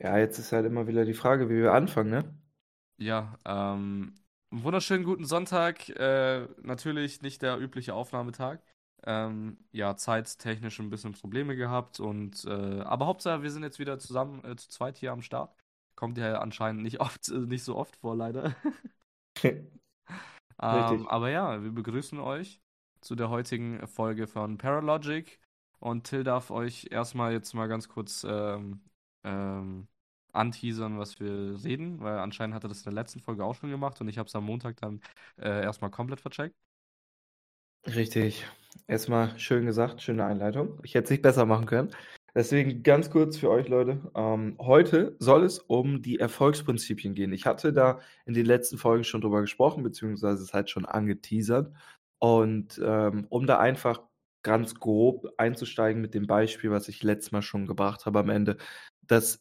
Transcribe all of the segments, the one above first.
Ja, jetzt ist halt immer wieder die Frage, wie wir anfangen, ne? Ja, ähm, wunderschönen guten Sonntag. Äh, natürlich nicht der übliche Aufnahmetag. Ähm, ja, zeittechnisch ein bisschen Probleme gehabt und äh, aber Hauptsache, wir sind jetzt wieder zusammen äh, zu zweit hier am Start. Kommt ja anscheinend nicht oft, äh, nicht so oft vor, leider. Ähm, aber ja, wir begrüßen euch zu der heutigen Folge von Paralogic. Und Till darf euch erstmal jetzt mal ganz kurz ähm, ähm, anteasern, was wir reden, weil anscheinend hat er das in der letzten Folge auch schon gemacht und ich habe es am Montag dann äh, erstmal komplett vercheckt. Richtig. Erstmal schön gesagt, schöne Einleitung. Ich hätte es nicht besser machen können. Deswegen ganz kurz für euch Leute. Ähm, heute soll es um die Erfolgsprinzipien gehen. Ich hatte da in den letzten Folgen schon drüber gesprochen, beziehungsweise es halt schon angeteasert. Und ähm, um da einfach ganz grob einzusteigen mit dem Beispiel, was ich letztes Mal schon gebracht habe am Ende, dass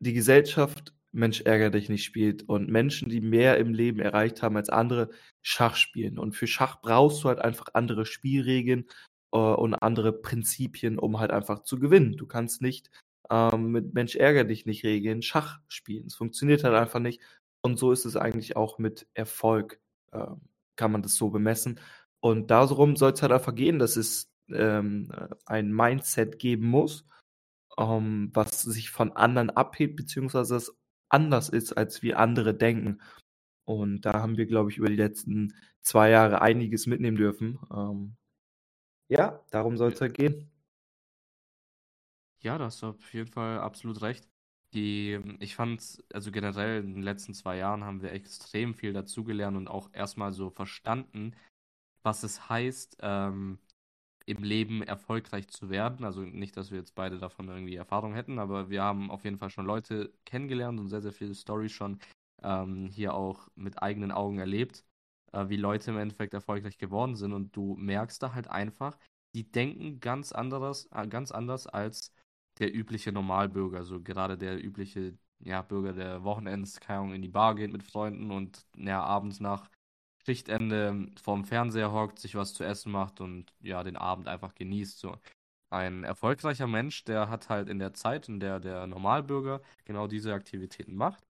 die Gesellschaft Mensch ärger dich nicht spielt und Menschen, die mehr im Leben erreicht haben als andere, Schach spielen. Und für Schach brauchst du halt einfach andere Spielregeln äh, und andere Prinzipien, um halt einfach zu gewinnen. Du kannst nicht ähm, mit Mensch ärger dich nicht Regeln Schach spielen. Es funktioniert halt einfach nicht. Und so ist es eigentlich auch mit Erfolg, äh, kann man das so bemessen. Und darum soll es halt einfach gehen, dass es ähm, ein Mindset geben muss, ähm, was sich von anderen abhebt, beziehungsweise das anders ist, als wie andere denken. Und da haben wir, glaube ich, über die letzten zwei Jahre einiges mitnehmen dürfen. Ähm, ja, darum soll es halt gehen. Ja, da hast du auf jeden Fall absolut recht. Die, ich fand, also generell in den letzten zwei Jahren haben wir extrem viel dazugelernt und auch erstmal so verstanden, was es heißt, ähm, im Leben erfolgreich zu werden. Also nicht, dass wir jetzt beide davon irgendwie Erfahrung hätten, aber wir haben auf jeden Fall schon Leute kennengelernt und sehr, sehr viele Storys schon ähm, hier auch mit eigenen Augen erlebt, äh, wie Leute im Endeffekt erfolgreich geworden sind. Und du merkst da halt einfach, die denken ganz anderes, äh, ganz anders als der übliche Normalbürger. So gerade der übliche ja, Bürger, der Wochenends, keine Ahnung, in die Bar geht mit Freunden und ja, abends nach Schichtende vorm Fernseher hockt, sich was zu essen macht und ja, den Abend einfach genießt. So. Ein erfolgreicher Mensch, der hat halt in der Zeit, in der der Normalbürger genau diese Aktivitäten macht,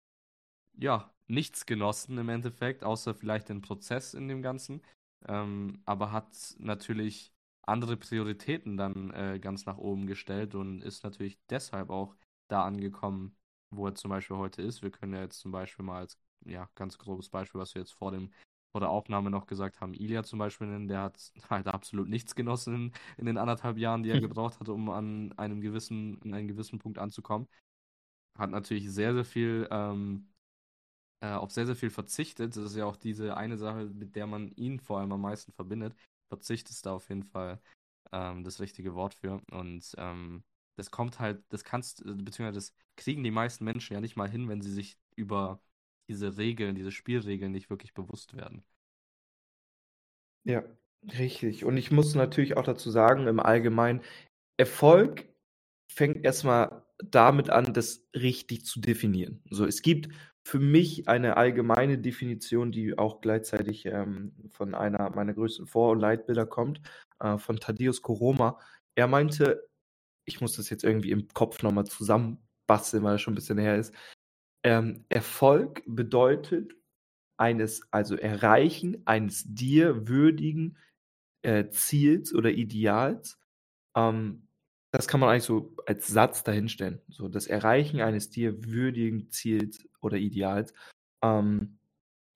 ja, nichts genossen im Endeffekt, außer vielleicht den Prozess in dem Ganzen, ähm, aber hat natürlich andere Prioritäten dann äh, ganz nach oben gestellt und ist natürlich deshalb auch da angekommen, wo er zum Beispiel heute ist. Wir können ja jetzt zum Beispiel mal als ja, ganz grobes Beispiel, was wir jetzt vor dem vor der Aufnahme noch gesagt haben, Ilya zum Beispiel der hat halt absolut nichts genossen in, in den anderthalb Jahren, die er gebraucht hatte, um an einem gewissen, in einen gewissen Punkt anzukommen. Hat natürlich sehr, sehr viel, ähm, äh, auf sehr, sehr viel verzichtet. Das ist ja auch diese eine Sache, mit der man ihn vor allem am meisten verbindet. Verzicht ist da auf jeden Fall ähm, das richtige Wort für. Und ähm, das kommt halt, das kannst, beziehungsweise das kriegen die meisten Menschen ja nicht mal hin, wenn sie sich über diese Regeln, diese Spielregeln nicht wirklich bewusst werden. Ja, richtig. Und ich muss natürlich auch dazu sagen, im Allgemeinen, Erfolg fängt erstmal damit an, das richtig zu definieren. So, es gibt für mich eine allgemeine Definition, die auch gleichzeitig ähm, von einer meiner größten Vor- und Leitbilder kommt, äh, von Thaddeus Koroma. Er meinte, ich muss das jetzt irgendwie im Kopf nochmal zusammenbasteln, weil er schon ein bisschen her ist. Ähm, Erfolg bedeutet eines, also Erreichen eines dir würdigen äh, Ziels oder Ideals. Ähm, das kann man eigentlich so als Satz dahinstellen. So, das Erreichen eines dir würdigen Ziels oder Ideals. Ähm,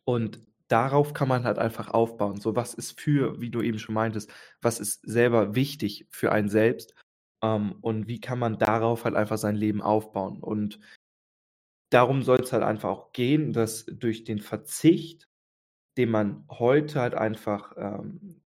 und darauf kann man halt einfach aufbauen. So, was ist für, wie du eben schon meintest, was ist selber wichtig für einen selbst? Ähm, und wie kann man darauf halt einfach sein Leben aufbauen? Und darum soll es halt einfach auch gehen, dass durch den Verzicht, den man heute halt einfach ähm,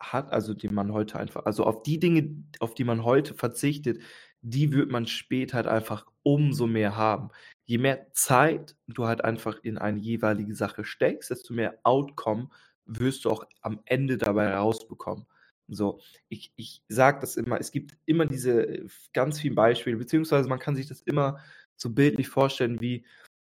hat, also den man heute einfach, also auf die Dinge, auf die man heute verzichtet, die wird man später halt einfach umso mehr haben. Je mehr Zeit du halt einfach in eine jeweilige Sache steckst, desto mehr Outcome wirst du auch am Ende dabei rausbekommen. So, ich, ich sage das immer, es gibt immer diese äh, ganz vielen Beispiele, beziehungsweise man kann sich das immer so bildlich vorstellen wie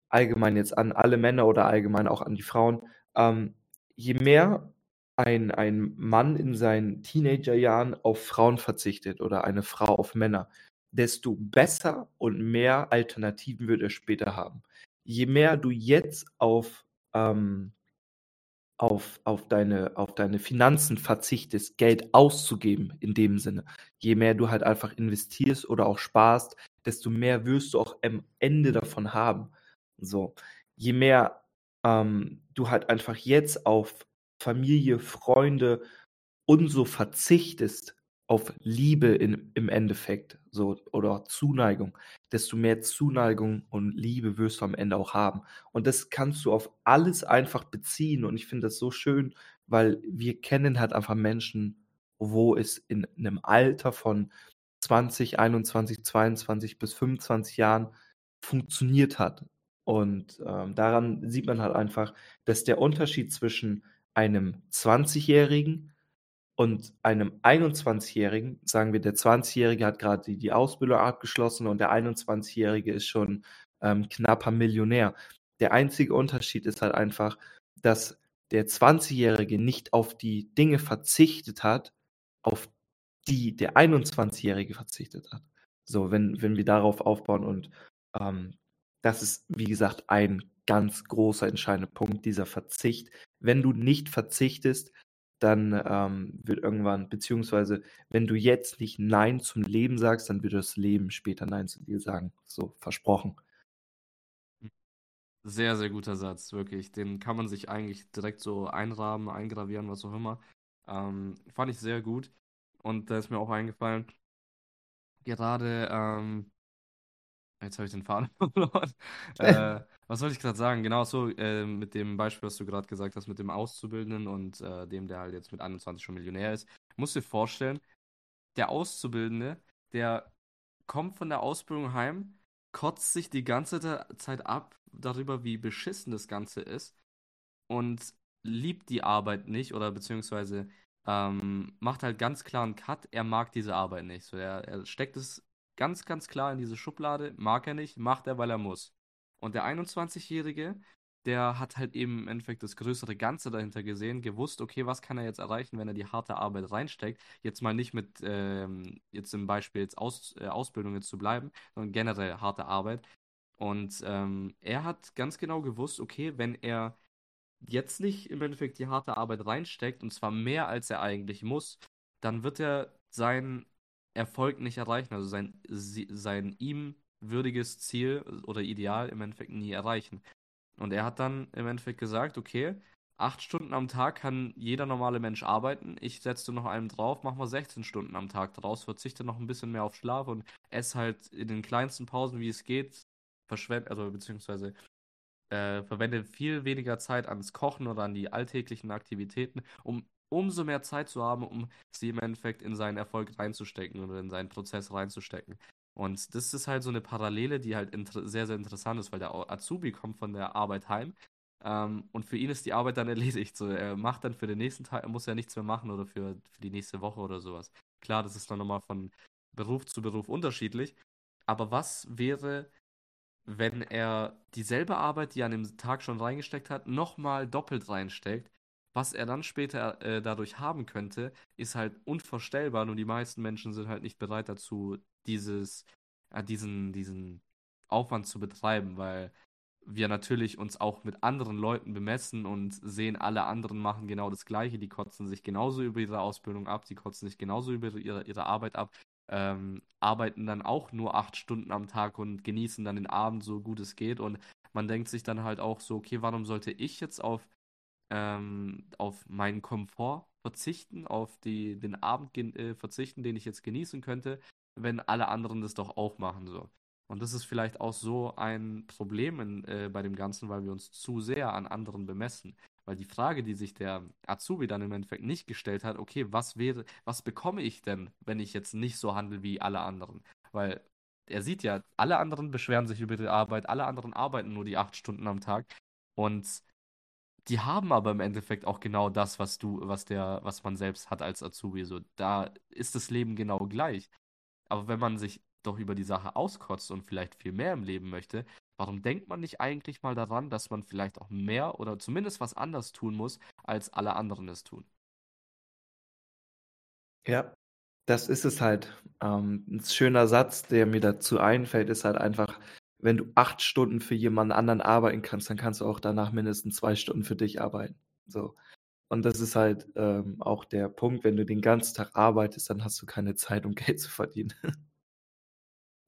allgemein jetzt an alle Männer oder allgemein auch an die Frauen. Ähm, je mehr ein, ein Mann in seinen Teenagerjahren auf Frauen verzichtet oder eine Frau auf Männer, desto besser und mehr Alternativen wird er später haben. Je mehr du jetzt auf, ähm, auf, auf, deine, auf deine Finanzen verzichtest, Geld auszugeben in dem Sinne, je mehr du halt einfach investierst oder auch sparst, desto mehr wirst du auch am Ende davon haben. So, je mehr ähm, du halt einfach jetzt auf Familie, Freunde und so verzichtest, auf Liebe in, im Endeffekt, so oder Zuneigung, desto mehr Zuneigung und Liebe wirst du am Ende auch haben. Und das kannst du auf alles einfach beziehen. Und ich finde das so schön, weil wir kennen halt einfach Menschen, wo es in einem Alter von 20, 21, 22 bis 25 Jahren funktioniert hat. Und ähm, daran sieht man halt einfach, dass der Unterschied zwischen einem 20-Jährigen und einem 21-Jährigen, sagen wir, der 20-Jährige hat gerade die, die Ausbildung abgeschlossen und der 21-Jährige ist schon ähm, knapper Millionär. Der einzige Unterschied ist halt einfach, dass der 20-Jährige nicht auf die Dinge verzichtet hat, auf die der 21-Jährige verzichtet hat. So, wenn, wenn wir darauf aufbauen und ähm, das ist, wie gesagt, ein ganz großer entscheidender Punkt, dieser Verzicht. Wenn du nicht verzichtest, dann ähm, wird irgendwann, beziehungsweise wenn du jetzt nicht Nein zum Leben sagst, dann wird das Leben später Nein zu dir sagen. So, versprochen. Sehr, sehr guter Satz, wirklich. Den kann man sich eigentlich direkt so einrahmen, eingravieren, was auch immer. Ähm, fand ich sehr gut. Und da ist mir auch eingefallen, gerade, ähm, jetzt habe ich den Faden verloren. äh, was wollte ich gerade sagen? Genau so, äh, mit dem Beispiel, was du gerade gesagt hast, mit dem Auszubildenden und äh, dem, der halt jetzt mit 21 schon Millionär ist. Musst dir vorstellen, der Auszubildende, der kommt von der Ausbildung heim, kotzt sich die ganze Zeit ab darüber, wie beschissen das Ganze ist und liebt die Arbeit nicht oder beziehungsweise ähm, macht halt ganz klar einen Cut, er mag diese Arbeit nicht. So, er, er steckt es ganz, ganz klar in diese Schublade, mag er nicht, macht er, weil er muss. Und der 21-Jährige, der hat halt eben im Endeffekt das größere Ganze dahinter gesehen, gewusst, okay, was kann er jetzt erreichen, wenn er die harte Arbeit reinsteckt. Jetzt mal nicht mit, ähm, jetzt im Beispiel jetzt Aus, äh, Ausbildung jetzt zu bleiben, sondern generell harte Arbeit. Und ähm, er hat ganz genau gewusst, okay, wenn er jetzt nicht im Endeffekt die harte Arbeit reinsteckt, und zwar mehr als er eigentlich muss, dann wird er seinen Erfolg nicht erreichen, also sein, sein ihm würdiges Ziel oder Ideal im Endeffekt nie erreichen. Und er hat dann im Endeffekt gesagt, okay, acht Stunden am Tag kann jeder normale Mensch arbeiten. Ich setze noch einen drauf, mach mal 16 Stunden am Tag draus, verzichte noch ein bisschen mehr auf Schlaf und esse halt in den kleinsten Pausen, wie es geht, verschwende, also beziehungsweise äh, verwende viel weniger Zeit ans Kochen oder an die alltäglichen Aktivitäten, um umso mehr Zeit zu haben, um sie im Endeffekt in seinen Erfolg reinzustecken oder in seinen Prozess reinzustecken. Und das ist halt so eine Parallele, die halt sehr, sehr interessant ist, weil der Azubi kommt von der Arbeit heim ähm, und für ihn ist die Arbeit dann erledigt. So, er macht dann für den nächsten Tag, er muss ja nichts mehr machen oder für, für die nächste Woche oder sowas. Klar, das ist dann nochmal von Beruf zu Beruf unterschiedlich. Aber was wäre, wenn er dieselbe Arbeit, die er an dem Tag schon reingesteckt hat, nochmal doppelt reinsteckt. Was er dann später äh, dadurch haben könnte, ist halt unvorstellbar. Nur die meisten Menschen sind halt nicht bereit dazu, dieses, äh, diesen, diesen Aufwand zu betreiben, weil wir natürlich uns auch mit anderen Leuten bemessen und sehen, alle anderen machen genau das Gleiche. Die kotzen sich genauso über ihre Ausbildung ab, die kotzen sich genauso über ihre, ihre Arbeit ab ähm, arbeiten dann auch nur acht Stunden am Tag und genießen dann den Abend so gut es geht. Und man denkt sich dann halt auch so, okay, warum sollte ich jetzt auf, ähm, auf meinen Komfort verzichten, auf die, den Abend äh, verzichten, den ich jetzt genießen könnte, wenn alle anderen das doch auch machen so. Und das ist vielleicht auch so ein Problem in, äh, bei dem Ganzen, weil wir uns zu sehr an anderen bemessen. Weil die Frage, die sich der Azubi dann im Endeffekt nicht gestellt hat, okay, was wäre, was bekomme ich denn, wenn ich jetzt nicht so handle wie alle anderen? Weil er sieht ja, alle anderen beschweren sich über die Arbeit, alle anderen arbeiten nur die acht Stunden am Tag. Und die haben aber im Endeffekt auch genau das, was du, was der, was man selbst hat als Azubi. So, da ist das Leben genau gleich. Aber wenn man sich doch über die Sache auskotzt und vielleicht viel mehr im Leben möchte, warum denkt man nicht eigentlich mal daran, dass man vielleicht auch mehr oder zumindest was anders tun muss, als alle anderen es tun? Ja, Das ist es halt. Ähm, 'n schöner Satz, der mir dazu einfällt, ist halt einfach: „Wenn du 8 Stunden für jemand anderen arbeiten kannst, dann kannst du auch danach mindestens 2 Stunden für dich arbeiten.“ So. Und das ist halt, ähm, auch der Punkt, wenn du den ganzen Tag arbeitest, dann hast du keine Zeit, um Geld zu verdienen.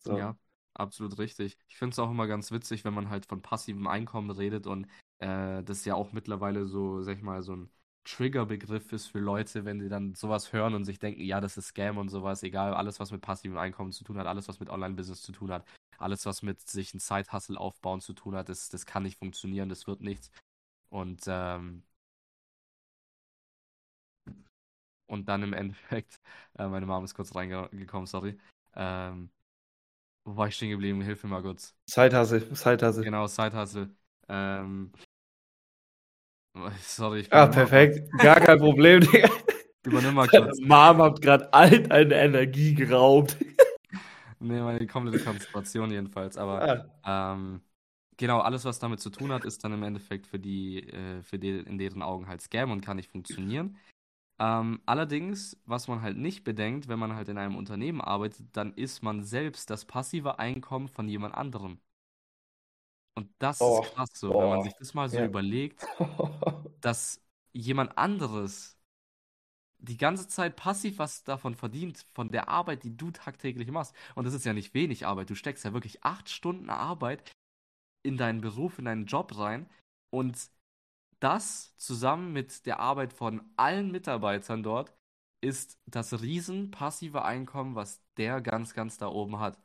So. Ja, absolut richtig. Ich finde es auch immer ganz witzig, wenn man halt von passivem Einkommen redet und, äh, das ja auch mittlerweile so, sage ich mal, so 'n Triggerbegriff ist für Leute, wenn sie dann so was hören und sich denken: „Ja, das ist Scam“ und so was, egal, alles, was mit passivem Einkommen zu tun hat, alles, was mit Online-Business zu tun hat, alles, was mit sich 'n Side-Hustle aufbauen zu tun hat, das das kann nicht funktionieren, das wird nichts. Und, ähm und dann im Endeffekt äh, meine Mom ist kurz reinge gekommen, sorry. Ähm, wo war ich stehen geblieben? Hilf mir mal kurz. Side-Hustle, Side-Hustle. Genau, Side-Hustle. Ähm sorry, ich Ah, perfekt. Gar kein Problem, Digga. Übernimm mal kurz. Mom hat grad all deine Energie geraubt. Ne, meine komplette Konzentration jedenfalls, aber, Ah. ähm, genau, alles, was damit zu tun hat, ist dann im Endeffekt für die äh, für de in deren Augen halt Scam und kann nicht funktionieren. Ähm, allerdings, was man halt nicht bedenkt, wenn man halt in einem Unternehmen arbeitet, dann ist man selbst das passive Einkommen von jemand anderem. Und das Oh, ist krass so, wenn man sich das mal so ja. überlegt, dass jemand anderes die ganze Zeit passiv was davon verdient, von der Arbeit, die du tagtäglich machst. Und das ist ja nicht wenig Arbeit. Du steckst ja wirklich 8 Stunden Arbeit in deinen Beruf, in deinen Job rein und das zusammen mit der Arbeit von allen Mitarbeitern dort ist das riesen passive Einkommen, was der ganz, ganz da oben hat.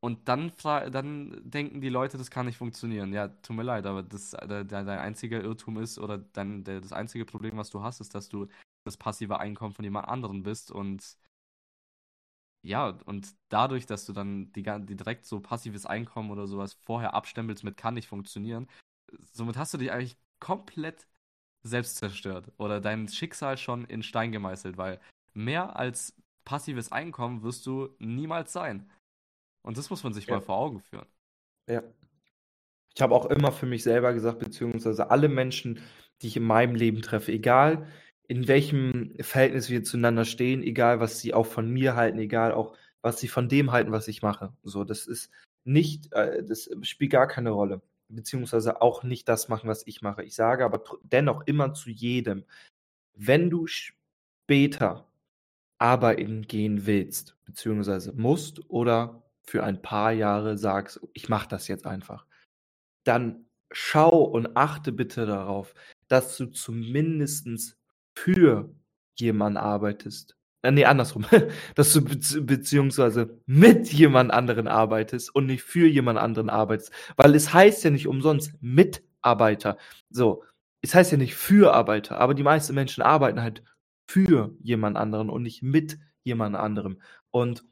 Und dann dann denken die Leute, das kann nicht funktionieren. Ja, tut mir leid, aber das de de dein einziger Irrtum ist oder dein der das einzige Problem, was du hast, ist, dass du das passive Einkommen von jemand anderem bist und ja, und dadurch, dass du dann die die direkt so passives Einkommen oder so was vorher abstempelst mit kann nicht funktionieren, somit hast du dich eigentlich komplett selbst zerstört oder dein Schicksal schon in Stein gemeißelt, weil mehr als passives Einkommen wirst du niemals sein. Und das muss man sich Ja. mal vor Augen führen. Ja. Ich habe auch immer für mich selber gesagt, beziehungsweise alle Menschen, die ich in meinem Leben treffe, egal in welchem Verhältnis wir zueinander stehen, egal was sie auch von mir halten, egal auch was sie von dem halten, was ich mache. So, das ist nicht, äh, das spielt gar keine Rolle. Beziehungsweise auch nicht das machen, was ich mache. Ich sage aber dennoch immer zu jedem: „Wenn du später arbeiten gehen willst, beziehungsweise musst oder für ein paar Jahre sagst: ‚Ich mache das jetzt einfach‘, dann schau und achte bitte darauf, dass du zumindestens für jemanden arbeitest. Äh, ne, andersrum, dass du bezieh beziehungsweise mit jemand anderen arbeitest und nicht für jemand anderen arbeitest, weil es heißt ja nicht umsonst Mitarbeiter. So, es heißt ja nicht Für-Arbeiter, aber die meisten Menschen arbeiten halt für jemand anderen und nicht mit jemand anderem. Und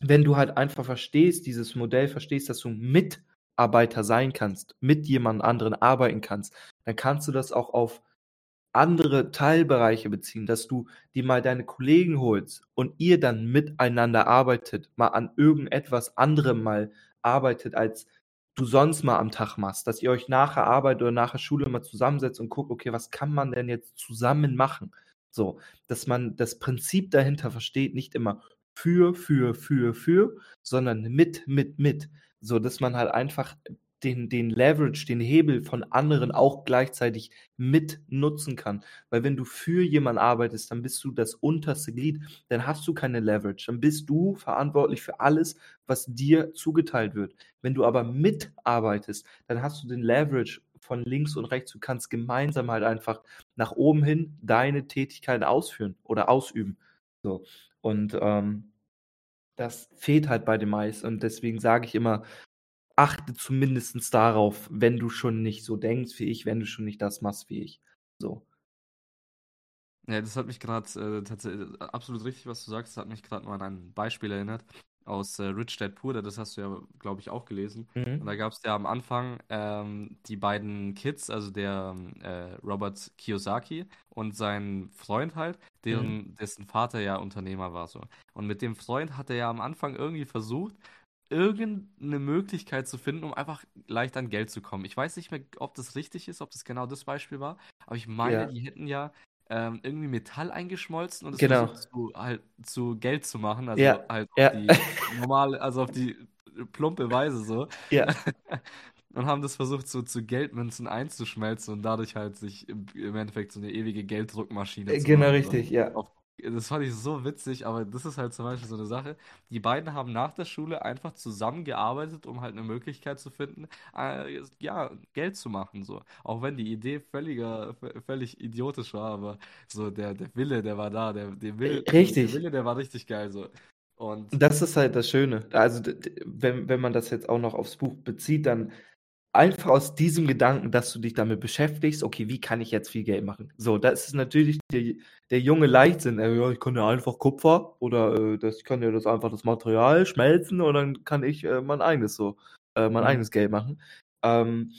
wenn du halt einfach verstehst, dieses Modell verstehst, dass du Mitarbeiter sein kannst, mit jemand anderen arbeiten kannst, dann kannst du das auch auf andere Teilbereiche beziehen, dass du dir mal deine Kollegen holst und ihr dann miteinander arbeitet, mal an irgendetwas anderem mal arbeitet, als du sonst mal am Tag machst. Dass ihr euch nach der Arbeit oder nach der Schule mal zusammensetzt und guckt: „Okay, was kann man denn jetzt zusammen machen?“ So, dass man das Prinzip dahinter versteht, nicht immer für, für, für, für, sondern mit, mit, mit. So, dass man halt einfach den den Leverage, den Hebel von anderen auch gleichzeitig mit nutzen kann. Weil wenn du für jemanden arbeitest, dann bist du das unterste Glied. Dann hast du keine Leverage. Dann bist du verantwortlich für alles, was dir zugeteilt wird. Wenn du aber mitarbeitest, dann hast du den Leverage von links und rechts. Du kannst gemeinsam halt einfach nach oben hin deine Tätigkeit ausführen oder ausüben. So. Und, ähm, das fehlt halt bei den meisten und deswegen sage ich immer: „Achte zumindestens darauf, wenn du schon nicht so denkst wie ich, wenn du schon nicht das machst wie ich.“ So. Ja, das hat mich grad, äh, absolut richtig, was du sagst. Das hat mich grad mal an ein Beispiel erinnert aus, äh, Rich Dad Poor Dad. Das hast du ja, glaube ich, auch gelesen. Und Mhm. da gab's ja am Anfang, ähm, die beiden Kids, also der, äh, Robert Kiyosaki und sein Freund halt, Mhm. deren dessen Vater ja Unternehmer war so. Und mit dem Freund hat er ja am Anfang irgendwie versucht, irgend 'ne Möglichkeit zu finden, um einfach leicht an Geld zu kommen. Ich weiß nicht mehr, ob das richtig ist, ob das genau das Beispiel war, aber ich meine, Ja. die hätten ja, ähm, irgendwie Metall eingeschmolzen und es Genau. versucht zu, halt, zu Geld zu machen. Also Ja, halt auf ja, die normale, also auf die plumpe Weise so. ja, Und haben das versucht, so zu Geldmünzen einzuschmelzen und dadurch halt sich im, Endeffekt so eine ewige Gelddruckmaschine zu genau machen. Richtig, ja. Auf, das fand ich so witzig, aber das ist halt zum Beispiel so eine Sache. Die beiden haben nach der Schule einfach zusammengearbeitet, um halt eine Möglichkeit zu finden, äh, ja, Geld zu machen. So. Auch wenn die Idee völliger, v- völlig idiotisch war, aber so der, der Wille, der war da, der, der Will, der Richtig. Wille, der war richtig geil. So. Und Das ist halt das Schöne. Also, d- d- wenn, wenn man das jetzt auch noch aufs Buch bezieht, dann einfach aus diesem Gedanken, dass du dich damit beschäftigst, okay, wie kann ich jetzt viel Geld machen? So, das ist natürlich der, der junge Leichtsinn. Äh, ja, ich kann ja einfach Kupfer oder äh, das, ich kann ja das einfach das Material schmelzen und dann kann ich äh, mein eigenes so, äh, mein Mhm. eigenes Geld machen. Ähm,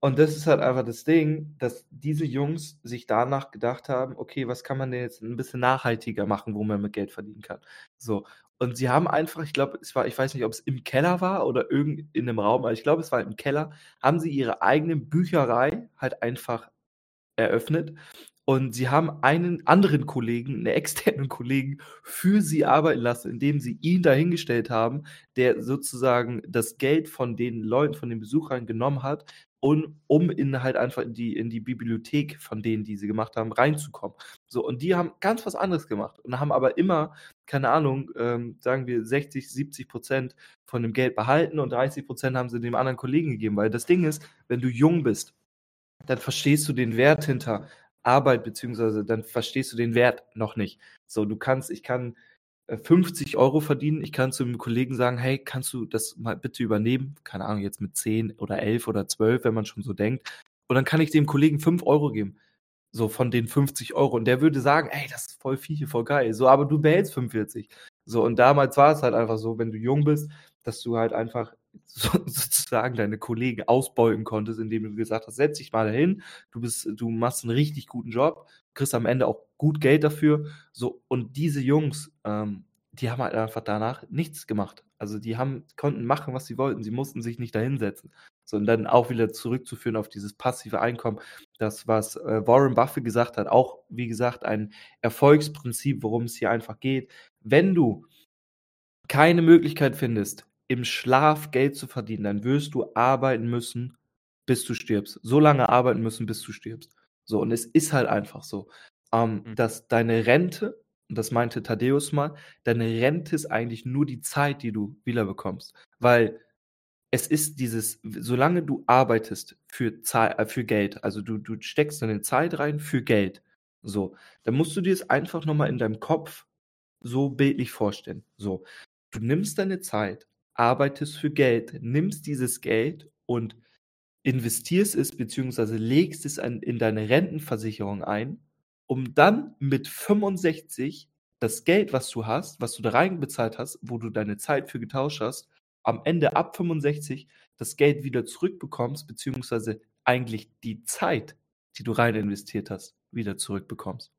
und das ist halt einfach das Ding, dass diese Jungs sich danach gedacht haben, okay, was kann man denn jetzt ein bisschen nachhaltiger machen, wo man mit Geld verdienen kann? So. Und sie haben einfach, ich glaube, es war, ich weiß nicht, ob es im Keller war oder irgend in einem Raum, aber ich glaube, es war im Keller, haben sie ihre eigene Bücherei halt einfach eröffnet. Und sie haben einen anderen Kollegen, einen externen Kollegen, für sie arbeiten lassen, indem sie ihn dahingestellt haben, der sozusagen das Geld von den Leuten, von den Besuchern genommen hat, um, um in halt einfach in die, in die Bibliothek von denen, die sie gemacht haben, reinzukommen. So, und die haben ganz was anderes gemacht und haben aber immer, keine Ahnung, ähm, sagen wir 60, 70 Prozent von dem Geld behalten und 30 Prozent haben sie dem anderen Kollegen gegeben. Weil das Ding ist, wenn du jung bist, dann verstehst du den Wert hinter Arbeit, beziehungsweise dann verstehst du den Wert noch nicht. So, du kannst, ich kann äh, 50 Euro verdienen, ich kann zu einem Kollegen sagen, hey, kannst du das mal bitte übernehmen? Keine Ahnung, jetzt mit 10 oder 11 oder 12, wenn man schon so denkt. Und dann kann ich dem Kollegen 5 Euro geben. So von den 50 Euro. Und der würde sagen, ey, das ist voll viel, voll geil. So, aber du behältst 45. So, und damals war es halt einfach so, wenn du jung bist, dass du halt einfach so, sozusagen deine Kollegen ausbeuten konntest, indem du gesagt hast, setz dich mal dahin, du bist, du machst einen richtig guten Job, kriegst am Ende auch gut Geld dafür. So, und diese Jungs, ähm, die haben halt einfach danach nichts gemacht. Also die haben, konnten machen, was sie wollten. Sie mussten sich nicht dahinsetzen. So, und dann auch wieder zurückzuführen auf dieses passive Einkommen. Das, was äh, Warren Buffett gesagt hat, auch wie gesagt, ein Erfolgsprinzip, worum es hier einfach geht. Wenn du keine Möglichkeit findest, im Schlaf Geld zu verdienen, dann wirst du arbeiten müssen, bis du stirbst. So lange arbeiten müssen, bis du stirbst. So, und es ist halt einfach so, ähm, Mhm. dass deine Rente, und das meinte Thaddeus mal, deine Rente ist eigentlich nur die Zeit, die du wiederbekommst. Weil es ist dieses, solange du arbeitest für, Zei- äh, für Geld, also du, du steckst deine Zeit rein für Geld, so, dann musst du dir es einfach nochmal in deinem Kopf so bildlich vorstellen. So, du nimmst deine Zeit, arbeitest für Geld, nimmst dieses Geld und investierst es beziehungsweise legst es an, in deine Rentenversicherung ein, um dann mit 65 das Geld, was du hast, was du da reinbezahlt hast, wo du deine Zeit für getauscht hast, am Ende ab 65 das Geld wieder zurückbekommst, beziehungsweise eigentlich die Zeit, die du rein investiert hast, wieder zurückbekommst.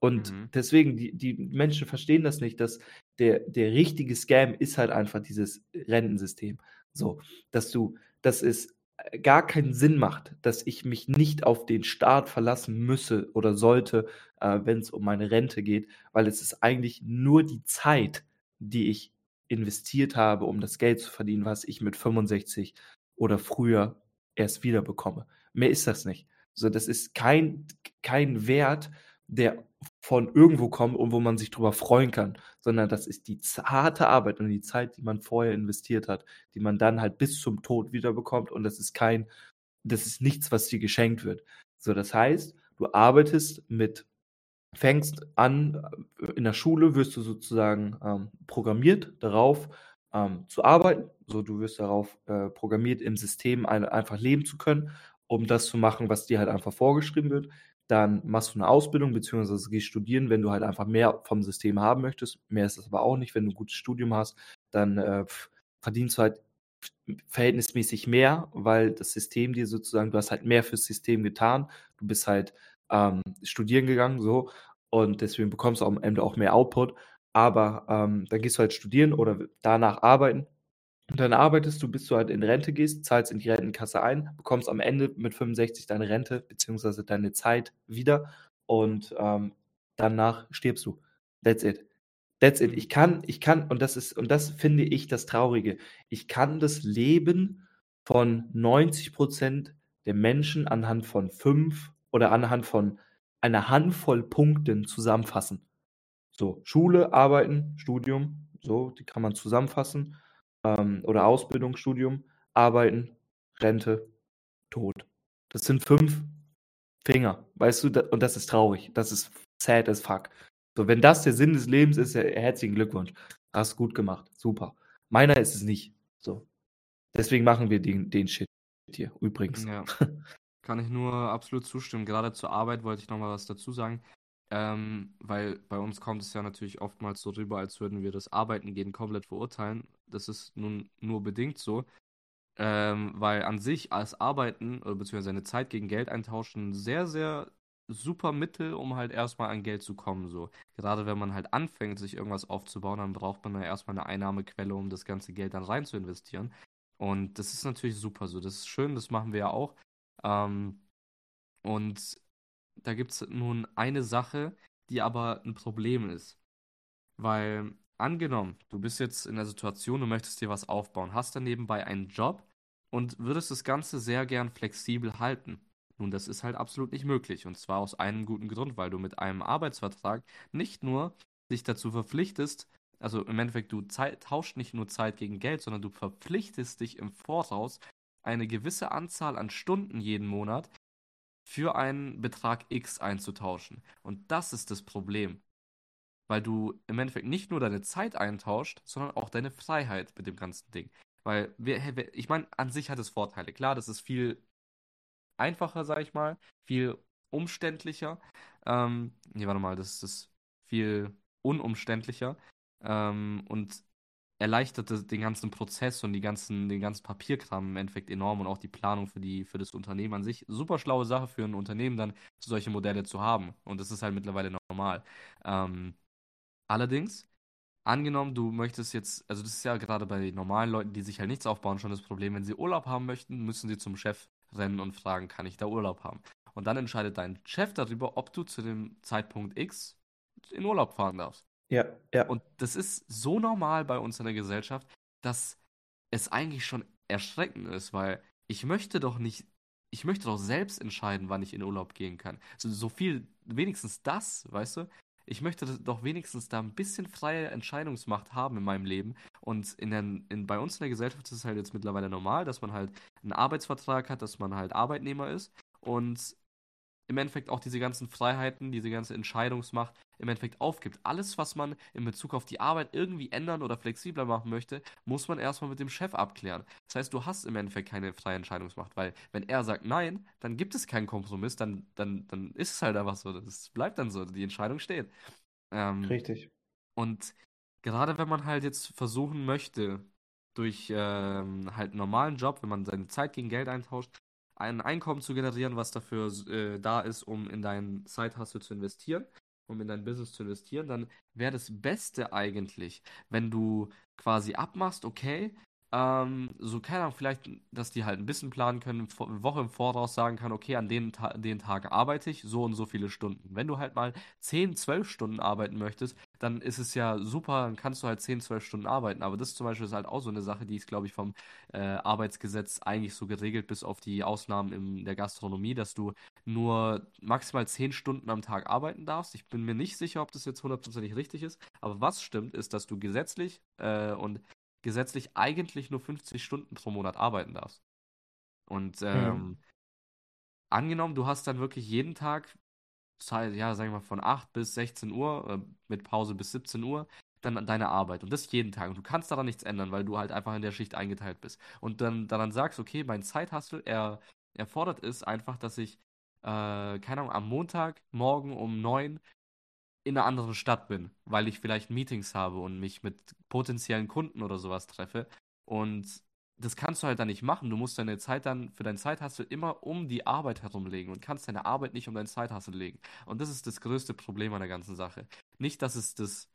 Und Mhm. deswegen, die, die Menschen verstehen das nicht, dass der, der richtige Scam ist halt einfach dieses Rentensystem. So, dass du, dass es äh, gar keinen Sinn macht, dass ich mich nicht auf den Staat verlassen müsse oder sollte, äh, wenn es um meine Rente geht, weil es ist eigentlich nur die Zeit, die ich investiert habe, um das Geld zu verdienen, was ich mit 65 oder früher erst wieder bekomme. Mehr ist das nicht. So, das ist kein, kein Wert, der von irgendwo kommt und wo man sich drüber freuen kann, sondern das ist die harte Arbeit und die Zeit, die man vorher investiert hat, die man dann halt bis zum Tod wiederbekommt und das ist kein, das ist nichts, was dir geschenkt wird. So, das heißt, du arbeitest mit, fängst an, äh, in der Schule wirst du sozusagen ähm, programmiert darauf ähm, zu arbeiten. So, du wirst darauf äh, programmiert, im System ein, einfach leben zu können, um das zu machen, was dir halt einfach vorgeschrieben wird dann machst du eine Ausbildung, beziehungsweise gehst studieren, wenn du halt einfach mehr vom System haben möchtest. Mehr ist das aber auch nicht. Wenn du ein gutes Studium hast, dann äh, verdienst du halt verhältnismäßig mehr, weil das System dir sozusagen, du hast halt mehr fürs System getan. Du bist halt ähm, studieren gegangen, so. Und deswegen bekommst du am Ende auch mehr Output. Aber ähm, dann gehst du halt studieren oder danach arbeiten. Und dann arbeitest du, bis du halt in Rente gehst, zahlst in die Rentenkasse ein, bekommst am Ende mit 65 deine Rente beziehungsweise deine Zeit wieder und ähm, danach stirbst du. That's it. That's it. Ich kann, ich kann, und das ist, und das finde ich das Traurige. Ich kann das Leben von 90 Prozent der Menschen anhand von fünf oder anhand von einer Handvoll Punkten zusammenfassen. So, Schule, Arbeiten, Studium, so, die kann man zusammenfassen. Ähm, oder Ausbildung, Studium, Arbeiten, Rente, Tod. Das sind fünf Finger, weißt du, da, und das ist traurig. Das ist sad as fuck. So, wenn das der Sinn des Lebens ist, ja, herzlichen Glückwunsch. Hast gut gemacht. Super. Meiner ist es nicht. So. Deswegen machen wir den, den Shit hier, übrigens. Ja. Kann ich nur absolut zustimmen. Gerade zur Arbeit wollte ich nochmal was dazu sagen. Ähm, weil bei uns kommt es ja natürlich oftmals so rüber, als würden wir das Arbeiten gehen komplett verurteilen. Das ist nun nur bedingt so. Ähm, weil an sich als Arbeiten, oder beziehungsweise seine Zeit gegen Geld eintauschen, sehr, sehr super Mittel, um halt erstmal an Geld zu kommen. So. Gerade wenn man halt anfängt, sich irgendwas aufzubauen, dann braucht man ja erstmal eine Einnahmequelle, um das ganze Geld dann rein zu investieren. Und das ist natürlich super so. Das ist schön, das machen wir ja auch. Ähm, und da gibt es nun eine Sache, die aber ein Problem ist. Weil angenommen, du bist jetzt in der Situation, du möchtest dir was aufbauen, hast dann nebenbei einen Job und würdest das Ganze sehr gern flexibel halten. Nun, das ist halt absolut nicht möglich. Und zwar aus einem guten Grund, weil du mit einem Arbeitsvertrag nicht nur dich dazu verpflichtest, also im Endeffekt, du tauscht nicht nur Zeit gegen Geld, sondern du verpflichtest dich im Voraus, eine gewisse Anzahl an Stunden jeden Monat für einen Betrag X einzutauschen. Und das ist das Problem. Weil du im Endeffekt nicht nur deine Zeit eintauscht, sondern auch deine Freiheit mit dem ganzen Ding. Weil, ich meine, an sich hat es Vorteile. Klar, das ist viel einfacher, sag ich mal, viel umständlicher. Ähm, nee, warte mal, das ist viel unumständlicher ähm, und erleichtert den ganzen Prozess und die ganzen, den ganzen Papierkram im Endeffekt enorm und auch die Planung für, die, für das Unternehmen an sich. Super schlaue Sache für ein Unternehmen, dann solche Modelle zu haben. Und das ist halt mittlerweile normal. Ähm, allerdings, angenommen, du möchtest jetzt, also das ist ja gerade bei normalen Leuten, die sich halt nichts aufbauen, schon das Problem, wenn sie Urlaub haben möchten, müssen sie zum Chef rennen und fragen, kann ich da Urlaub haben? Und dann entscheidet dein Chef darüber, ob du zu dem Zeitpunkt X in Urlaub fahren darfst. Ja, ja. Und das ist so normal bei uns in der Gesellschaft, dass es eigentlich schon erschreckend ist, weil ich möchte doch nicht, ich möchte doch selbst entscheiden, wann ich in Urlaub gehen kann. So, so viel, wenigstens das, weißt du? Ich möchte doch wenigstens da ein bisschen freie Entscheidungsmacht haben in meinem Leben. Und in der, in, bei uns in der Gesellschaft ist es halt jetzt mittlerweile normal, dass man halt einen Arbeitsvertrag hat, dass man halt Arbeitnehmer ist und im Endeffekt auch diese ganzen Freiheiten, diese ganze Entscheidungsmacht im Endeffekt aufgibt. Alles, was man in Bezug auf die Arbeit irgendwie ändern oder flexibler machen möchte, muss man erstmal mit dem Chef abklären. Das heißt, du hast im Endeffekt keine freie Entscheidungsmacht, weil wenn er sagt nein, dann gibt es keinen Kompromiss, dann, dann, dann ist es halt einfach so. Das bleibt dann so, die Entscheidung steht. Ähm, Richtig. Und gerade wenn man halt jetzt versuchen möchte, durch ähm, halt einen normalen Job, wenn man seine Zeit gegen Geld eintauscht, ein Einkommen zu generieren, was dafür äh, da ist, um in deinen Side-Hustle zu investieren, um in dein Business zu investieren, dann wäre das Beste eigentlich, wenn du quasi abmachst, okay, ähm, so, keine Ahnung, vielleicht, dass die halt ein bisschen planen können, eine Woche im Voraus sagen kann, okay, an den, Ta den Tag arbeite ich so und so viele Stunden. Wenn du halt mal 10, 12 Stunden arbeiten möchtest, dann ist es ja super, dann kannst du halt 10, 12 Stunden arbeiten. Aber das zum Beispiel ist halt auch so eine Sache, die ist, glaube ich, vom äh, Arbeitsgesetz eigentlich so geregelt, bis auf die Ausnahmen in der Gastronomie, dass du nur maximal 10 Stunden am Tag arbeiten darfst. Ich bin mir nicht sicher, ob das jetzt hundertprozentig richtig ist, aber was stimmt, ist, dass du gesetzlich äh, und gesetzlich eigentlich nur 50 Stunden pro Monat arbeiten darfst. Und ähm, mhm. angenommen, du hast dann wirklich jeden Tag, ja, sagen wir mal von 8 bis 16 Uhr, äh, mit Pause bis 17 Uhr, dann deine Arbeit. Und das jeden Tag. Und du kannst daran nichts ändern, weil du halt einfach in der Schicht eingeteilt bist. Und dann daran sagst, okay, mein Zeithustle, er erfordert es einfach, dass ich, äh, keine Ahnung, am Montag morgen um 9 in einer anderen Stadt bin, weil ich vielleicht Meetings habe und mich mit potenziellen Kunden oder sowas treffe. Und das kannst du halt dann nicht machen. Du musst deine Zeit dann für dein Zeithassel immer um die Arbeit herumlegen und kannst deine Arbeit nicht um dein Zeithassel legen. Und das ist das größte Problem an der ganzen Sache. Nicht, dass es das,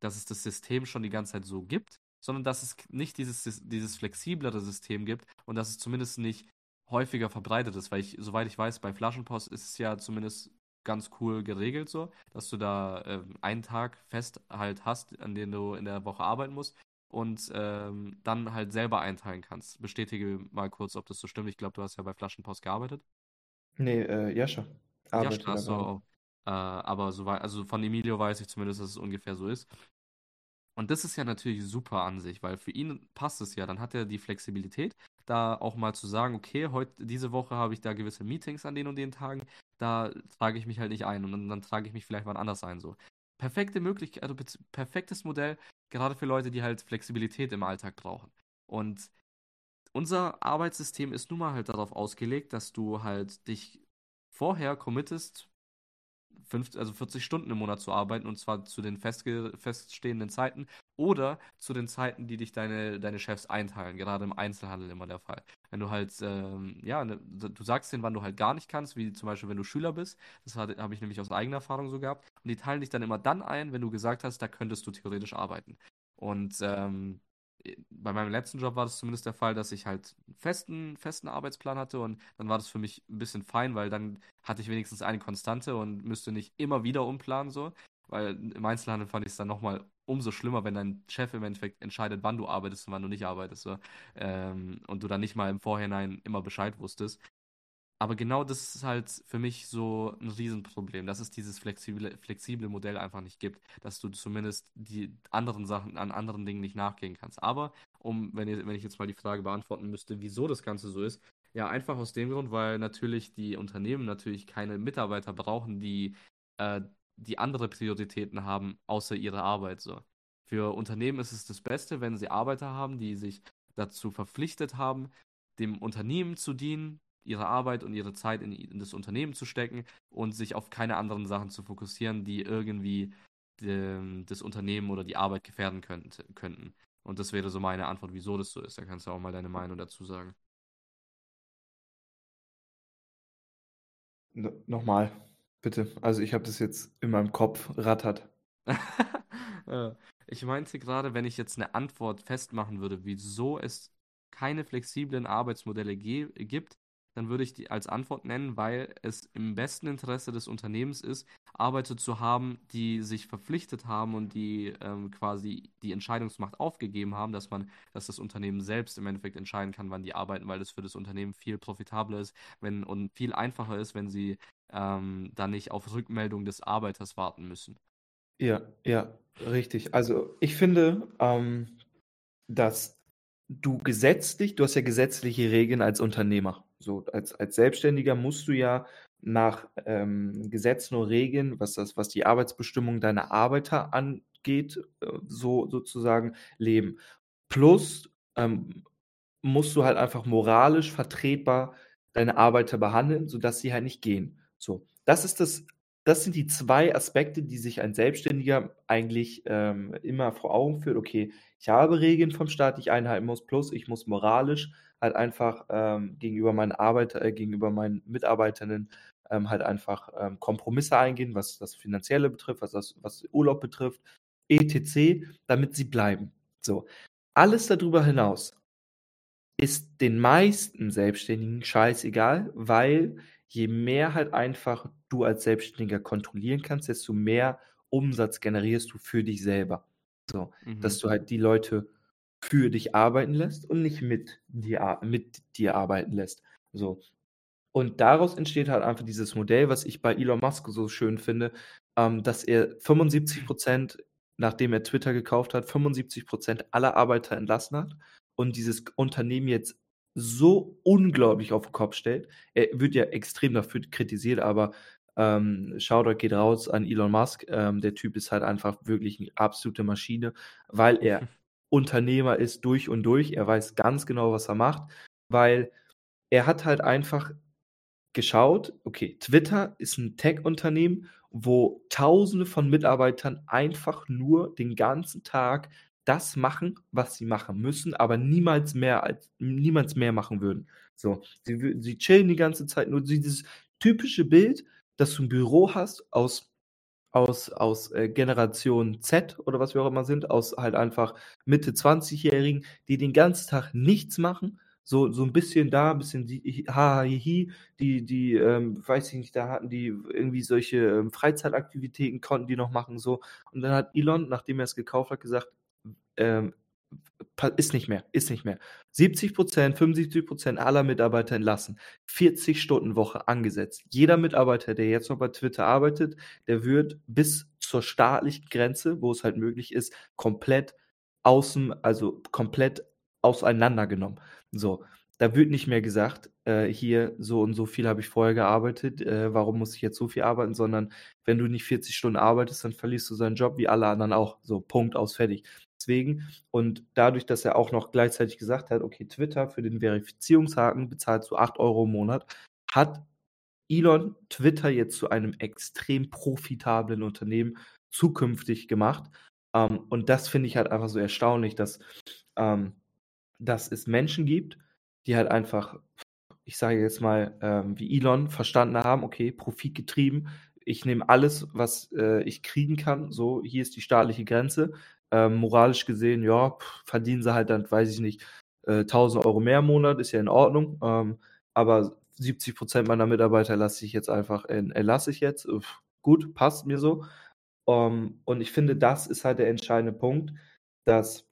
dass es das System schon die ganze Zeit so gibt, sondern dass es nicht dieses, dieses flexiblere System gibt und dass es zumindest nicht häufiger verbreitet ist, weil ich, soweit ich weiß, bei Flaschenpost ist es ja zumindest ganz cool geregelt so, dass du da ähm, einen Tag fest halt hast, an dem du in der Woche arbeiten musst und ähm, dann halt selber einteilen kannst. Bestätige mal kurz, ob das so stimmt. Ich glaube, du hast ja bei Flaschenpost gearbeitet. Nee, äh, Jascha Ja, arbeitet da Straße, gerade. oh. Äh, aber so wei- also von Emilio weiß ich zumindest, dass es ungefähr so ist. Und das ist ja natürlich super an sich, weil für ihn passt es ja. Dann hat er die Flexibilität, da auch mal zu sagen, okay, heute, diese Woche habe ich da gewisse Meetings an den und den Tagen, da trage ich mich halt nicht ein und dann, dann trage ich mich vielleicht wann anders ein. So. Perfekte Möglichkeit, also perfektes Modell, gerade für Leute, die halt Flexibilität im Alltag brauchen. Und unser Arbeitssystem ist nun mal halt darauf ausgelegt, dass du halt dich vorher committest, fünf, also 40 Stunden im Monat zu arbeiten und zwar zu den festge feststehenden Zeiten oder zu den Zeiten, die dich deine, deine Chefs einteilen. Gerade im Einzelhandel immer der Fall. Wenn du halt, ähm, ja, ne, du sagst denen, wann du halt gar nicht kannst, wie zum Beispiel, wenn du Schüler bist. Das habe ich nämlich aus eigener Erfahrung so gehabt. Und die teilen dich dann immer dann ein, wenn du gesagt hast, da könntest du theoretisch arbeiten. Und ähm, bei meinem letzten Job war das zumindest der Fall, dass ich halt einen festen, festen Arbeitsplan hatte und dann war das für mich ein bisschen fein, weil dann hatte ich wenigstens eine Konstante und müsste nicht immer wieder umplanen so, weil im Einzelhandel fand ich es dann nochmal umso schlimmer, wenn dein Chef im Endeffekt entscheidet, wann du arbeitest und wann du nicht arbeitest so. Ähm, und du dann nicht mal im Vorhinein immer Bescheid wusstest. Aber genau das ist halt für mich so ein Riesenproblem, dass es dieses flexible, flexible Modell einfach nicht gibt, dass du zumindest die anderen Sachen an anderen Dingen nicht nachgehen kannst. Aber um, wenn, ihr, wenn ich jetzt mal die Frage beantworten müsste, wieso das Ganze so ist, ja, einfach aus dem Grund, weil natürlich die Unternehmen natürlich keine Mitarbeiter brauchen, die, äh, die andere Prioritäten haben, außer ihre Arbeit so. Für Unternehmen ist es das Beste, wenn sie Arbeiter haben, die sich dazu verpflichtet haben, dem Unternehmen zu dienen, ihre Arbeit und ihre Zeit in, in das Unternehmen zu stecken und sich auf keine anderen Sachen zu fokussieren, die irgendwie dem, das Unternehmen oder die Arbeit gefährden könnt, könnten. Und das wäre so meine Antwort, wieso das so ist. Da kannst du auch mal deine Meinung dazu sagen. No nochmal, bitte. Also ich habe das jetzt in meinem Kopf rattert. Ich meinte gerade, wenn ich jetzt eine Antwort festmachen würde, wieso es keine flexiblen Arbeitsmodelle gibt, dann würde ich die als Antwort nennen, weil es im besten Interesse des Unternehmens ist, Arbeiter zu haben, die sich verpflichtet haben und die ähm, quasi die Entscheidungsmacht aufgegeben haben, dass man, dass das Unternehmen selbst im Endeffekt entscheiden kann, wann die arbeiten, weil das für das Unternehmen viel profitabler ist, wenn und viel einfacher ist, wenn sie ähm, dann nicht auf Rückmeldung des Arbeiters warten müssen. Ja, ja, richtig. Also ich finde, ähm, dass du gesetzlich, du hast ja gesetzliche Regeln als Unternehmer. So, als, als Selbstständiger musst du ja nach ähm, Gesetzen und Regeln, was das, was die Arbeitsbestimmung deiner Arbeiter angeht, äh, so sozusagen leben. Plus ähm, musst du halt einfach moralisch vertretbar deine Arbeiter behandeln, sodass sie halt nicht gehen. So, das ist das, das sind die zwei Aspekte, die sich ein Selbstständiger eigentlich ähm, immer vor Augen führt. Okay, ich habe Regeln vom Staat, die ich einhalten muss, plus ich muss moralisch halt einfach ähm, gegenüber meinen Arbeiter, äh, gegenüber meinen Mitarbeitenden ähm, halt einfach ähm, Kompromisse eingehen, was das Finanzielle betrifft, was das, was Urlaub betrifft, etc., damit sie bleiben. So, alles darüber hinaus ist den meisten Selbstständigen scheißegal, weil je mehr halt einfach du als Selbstständiger kontrollieren kannst, desto mehr Umsatz generierst du für dich selber. So, dass Mhm. du halt die Leute für dich arbeiten lässt und nicht mit dir, mit dir arbeiten lässt. So. Und daraus entsteht halt einfach dieses Modell, was ich bei Elon Musk so schön finde, ähm, dass er 75 Prozent, nachdem er Twitter gekauft hat, 75 Prozent aller Arbeiter entlassen hat und dieses Unternehmen jetzt so unglaublich auf den Kopf stellt. Er wird ja extrem dafür kritisiert, aber ähm, Shoutout geht raus an Elon Musk. Ähm, der Typ ist halt einfach wirklich eine absolute Maschine, weil er Unternehmer ist durch und durch. Er weiß ganz genau, was er macht, weil er hat halt einfach geschaut, okay, Twitter ist ein Tech-Unternehmen, wo Tausende von Mitarbeitern einfach nur den ganzen Tag das machen, was sie machen müssen, aber niemals mehr als niemals mehr machen würden. So, sie, sie chillen die ganze Zeit nur dieses typische Bild, dass du ein Büro hast aus aus, aus äh, Generation Z oder was wir auch immer sind, aus halt einfach Mitte 20-Jährigen, die den ganzen Tag nichts machen, So, so ein bisschen da, ein bisschen die, ha, hi, hi, die, die, ähm, weiß ich nicht, da hatten die irgendwie solche ähm, Freizeitaktivitäten, konnten die noch machen, so. Und dann hat Elon, nachdem er es gekauft hat, gesagt, ähm, ist nicht mehr, ist nicht mehr. 70 Prozent, 75 Prozent aller Mitarbeiter entlassen. 40 Stunden Woche angesetzt. Jeder Mitarbeiter, der jetzt noch bei Twitter arbeitet, der wird bis zur staatlichen Grenze, wo es halt möglich ist, komplett außen, also komplett auseinandergenommen. So, da wird nicht mehr gesagt, äh, hier so und so viel habe ich vorher gearbeitet, äh, warum muss ich jetzt so viel arbeiten, sondern wenn du nicht 40 Stunden arbeitest, dann verlierst du seinen Job wie alle anderen auch. So, Punkt aus, fertig. Deswegen und dadurch, dass er auch noch gleichzeitig gesagt hat, okay, Twitter für den Verifizierungshaken bezahlt so 8 Euro im Monat, hat Elon Twitter jetzt zu einem extrem profitablen Unternehmen zukünftig gemacht. Ähm, und das finde ich halt einfach so erstaunlich, dass, ähm, dass es Menschen gibt, die halt einfach, ich sage jetzt mal, ähm, wie Elon verstanden haben, okay, profitgetrieben, ich nehme alles, was äh, ich kriegen kann, so, hier ist die staatliche Grenze. Ähm, moralisch gesehen, ja, pff, verdienen sie halt dann, weiß ich nicht, äh, 1000 Euro mehr im Monat, ist ja in Ordnung. Ähm, aber 70 Prozent meiner Mitarbeiter lasse ich jetzt einfach, äh, ich jetzt. Uff, gut, passt mir so. Ähm, und ich finde, das ist halt der entscheidende Punkt, dass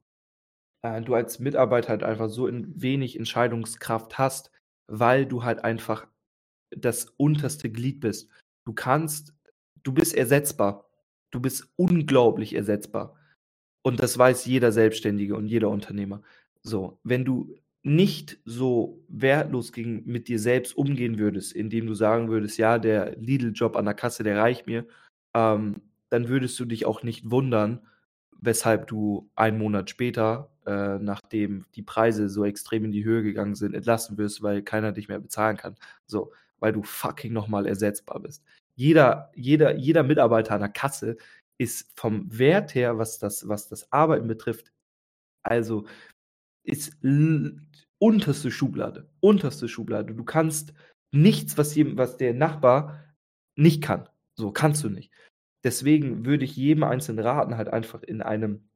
äh, du als Mitarbeiter halt einfach so wenig Entscheidungskraft hast, weil du halt einfach das unterste Glied bist. Du kannst, du bist ersetzbar. Du bist unglaublich ersetzbar. Und das weiß jeder Selbstständige und jeder Unternehmer. So, wenn du nicht so wertlos gegen, mit dir selbst umgehen würdest, indem du sagen würdest, ja, der Lidl-Job an der Kasse, der reicht mir, ähm, dann würdest du dich auch nicht wundern, weshalb du einen Monat später, äh, nachdem die Preise so extrem in die Höhe gegangen sind, entlassen wirst, weil keiner dich mehr bezahlen kann. So, weil du fucking nochmal ersetzbar bist. Jeder, jeder, jeder Mitarbeiter an der Kasse ist vom Wert her, was das, was das Arbeiten betrifft, also ist unterste Schublade. Unterste Schublade. Du kannst nichts, was, jedem, was der Nachbar nicht kann. So kannst du nicht. Deswegen würde ich jedem Einzelnen raten, halt einfach in einem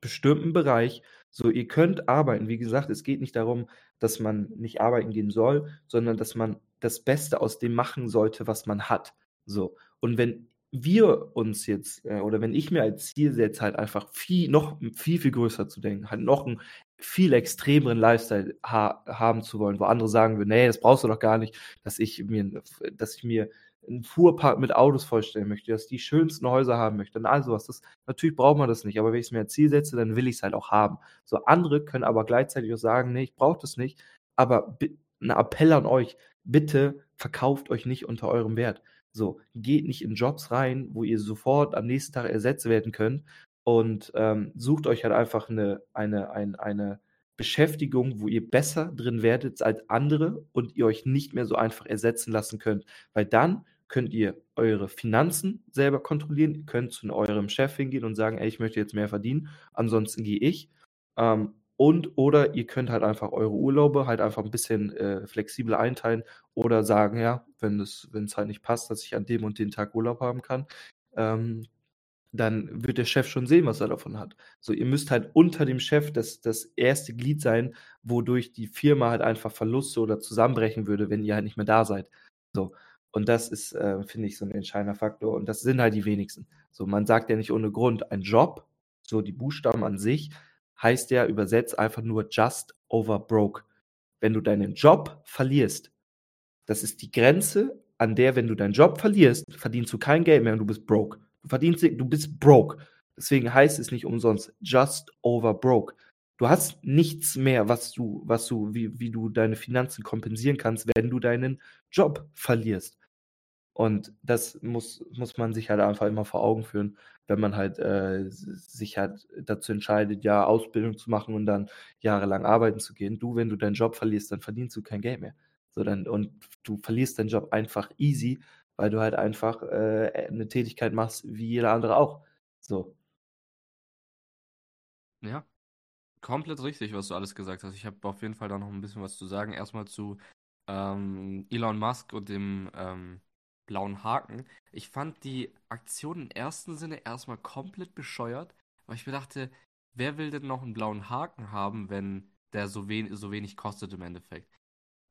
bestimmten Bereich, so ihr könnt arbeiten. Wie gesagt, es geht nicht darum, dass man nicht arbeiten gehen soll, sondern dass man das Beste aus dem machen sollte, was man hat. So. Und wenn wir uns jetzt, äh, oder wenn ich mir als Ziel setze, halt einfach viel, noch viel, viel größer zu denken, halt noch einen viel extremeren Lifestyle ha haben zu wollen, wo andere sagen würden, nee, das brauchst du doch gar nicht, dass ich mir, dass ich mir einen Fuhrpark mit Autos vorstellen möchte, dass die schönsten Häuser haben möchte und all sowas. Das, natürlich braucht man das nicht, aber wenn ich es mir als Ziel setze, dann will ich es halt auch haben. So andere können aber gleichzeitig auch sagen, nee, ich brauche das nicht, aber ein Appell an euch, bitte verkauft euch nicht unter eurem Wert. So, geht nicht in Jobs rein, wo ihr sofort am nächsten Tag ersetzt werden könnt und ähm, sucht euch halt einfach eine, eine, eine, eine Beschäftigung, wo ihr besser drin werdet als andere und ihr euch nicht mehr so einfach ersetzen lassen könnt. Weil dann könnt ihr eure Finanzen selber kontrollieren, ihr könnt zu eurem Chef hingehen und sagen, ey, ich möchte jetzt mehr verdienen, ansonsten gehe ich. Ähm, und oder ihr könnt halt einfach eure Urlaube halt einfach ein bisschen äh, flexibel einteilen oder sagen, ja, wenn es halt nicht passt, dass ich an dem und den Tag Urlaub haben kann, ähm, dann wird der Chef schon sehen, was er davon hat. So, ihr müsst halt unter dem Chef das, das erste Glied sein, wodurch die Firma halt einfach Verluste oder zusammenbrechen würde, wenn ihr halt nicht mehr da seid. So. Und das ist, äh, finde ich, so ein entscheidender Faktor. Und das sind halt die wenigsten. So, man sagt ja nicht ohne Grund, ein Job, so die Buchstaben an sich, heißt ja übersetzt einfach nur just over broke. Wenn du deinen Job verlierst, das ist die Grenze, an der, wenn du deinen Job verlierst, verdienst du kein Geld mehr und du bist broke. Du verdienst, du bist broke. Deswegen heißt es nicht umsonst just over broke. Du hast nichts mehr, was du, was du, wie, wie du deine Finanzen kompensieren kannst, wenn du deinen Job verlierst. Und das muss, muss man sich halt einfach immer vor Augen führen, wenn man halt äh, sich halt dazu entscheidet, ja, Ausbildung zu machen und dann jahrelang arbeiten zu gehen. Du, wenn du deinen Job verlierst, dann verdienst du kein Geld mehr. So dann, und du verlierst deinen Job einfach easy, weil du halt einfach äh, 'ne Tätigkeit machst wie jeder andere auch. So. Ja, komplett richtig, was du alles gesagt hast. Ich habe auf jeden Fall da noch ein bisschen was zu sagen. Erstmal zu ähm, Elon Musk und dem ähm, blauen Haken. Ich fand die Aktion im ersten Sinne erstmal komplett bescheuert, weil ich mir dachte, wer will denn noch einen blauen Haken haben, wenn der so, wen so wenig kostet im Endeffekt.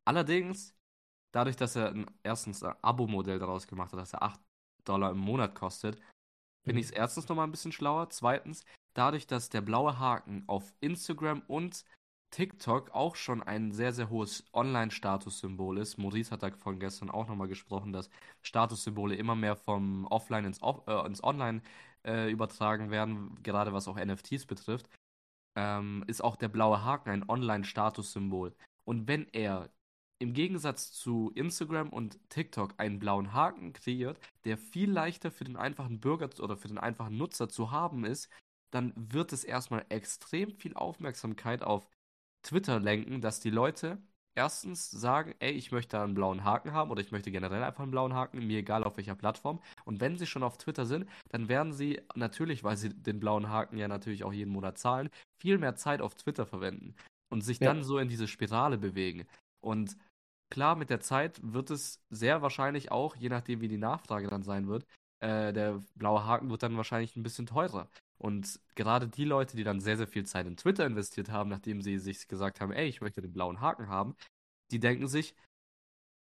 Allerdings, dadurch, dass er ein, erstens ein Abo-Modell daraus gemacht hat, dass er 8 Dollar im Monat kostet, finde Mhm. ich es erstens nochmal ein bisschen schlauer. Zweitens, dadurch, dass der blaue Haken auf Instagram und TikTok auch schon ein sehr, sehr hohes Online-Statussymbol ist. Maurice hat davon gestern auch nochmal gesprochen, dass Statussymbole immer mehr vom Offline ins, Off äh, ins Online äh, übertragen werden, gerade was auch NFTs betrifft. Ähm, ist auch der blaue Haken ein Online-Statussymbol. Und wenn er im Gegensatz zu Instagram und TikTok einen blauen Haken kreiert, der viel leichter für den einfachen Bürger oder für den einfachen Nutzer zu haben ist, dann wird es erstmal extrem viel Aufmerksamkeit auf Twitter lenken, dass die Leute erstens sagen, ey, ich möchte da einen blauen Haken haben oder ich möchte generell einfach einen blauen Haken, mir egal auf welcher Plattform. Und wenn sie schon auf Twitter sind, dann werden sie natürlich, weil sie den blauen Haken ja natürlich auch jeden Monat zahlen, viel mehr Zeit auf Twitter verwenden und sich Ja. dann so in diese Spirale bewegen. Und klar, mit der Zeit wird es sehr wahrscheinlich auch, je nachdem wie die Nachfrage dann sein wird, äh, der blaue Haken wird dann wahrscheinlich ein bisschen teurer. Und gerade die Leute, die dann sehr, sehr viel Zeit in Twitter investiert haben, nachdem sie sich gesagt haben, ey, ich möchte den blauen Haken haben, die denken sich,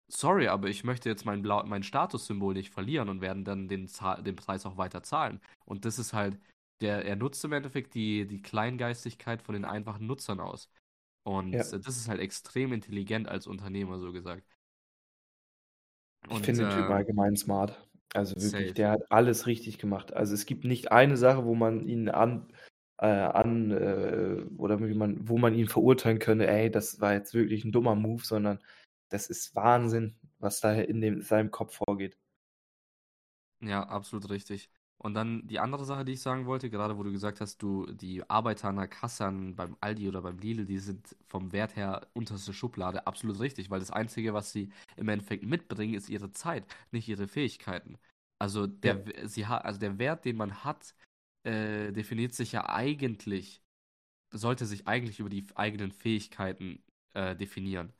sorry, aber ich möchte jetzt mein, Blau mein Statussymbol nicht verlieren und werden dann den, den Preis auch weiter zahlen. Und das ist halt, der, er nutzt im Endeffekt die, die Kleingeistigkeit von den einfachen Nutzern aus. Und Ja. äh, das ist halt extrem intelligent als Unternehmer, so gesagt. Ich Und finde den Typen äh, allgemein smart. Also wirklich, safe. der hat alles richtig gemacht. Also es gibt nicht eine Sache, wo man ihn an, äh, an äh, oder wie man, wo man ihn verurteilen könne, ey, das war jetzt wirklich ein dummer Move, sondern das ist Wahnsinn, was da in dem, seinem Kopf vorgeht. Ja, absolut richtig. Und dann die andere Sache, die ich sagen wollte, gerade wo du gesagt hast, du, die Arbeiter an der Kasse an- beim Aldi oder beim Lidl, die sind vom Wert her unterste Schublade, absolut richtig, weil das Einzige, was sie im Endeffekt mitbringen, ist ihre Zeit, nicht ihre Fähigkeiten. Also der, Ja. Sie hat, also der Wert, den man hat, äh, definiert sich ja eigentlich, sollte sich eigentlich über die eigenen Fähigkeiten äh, definieren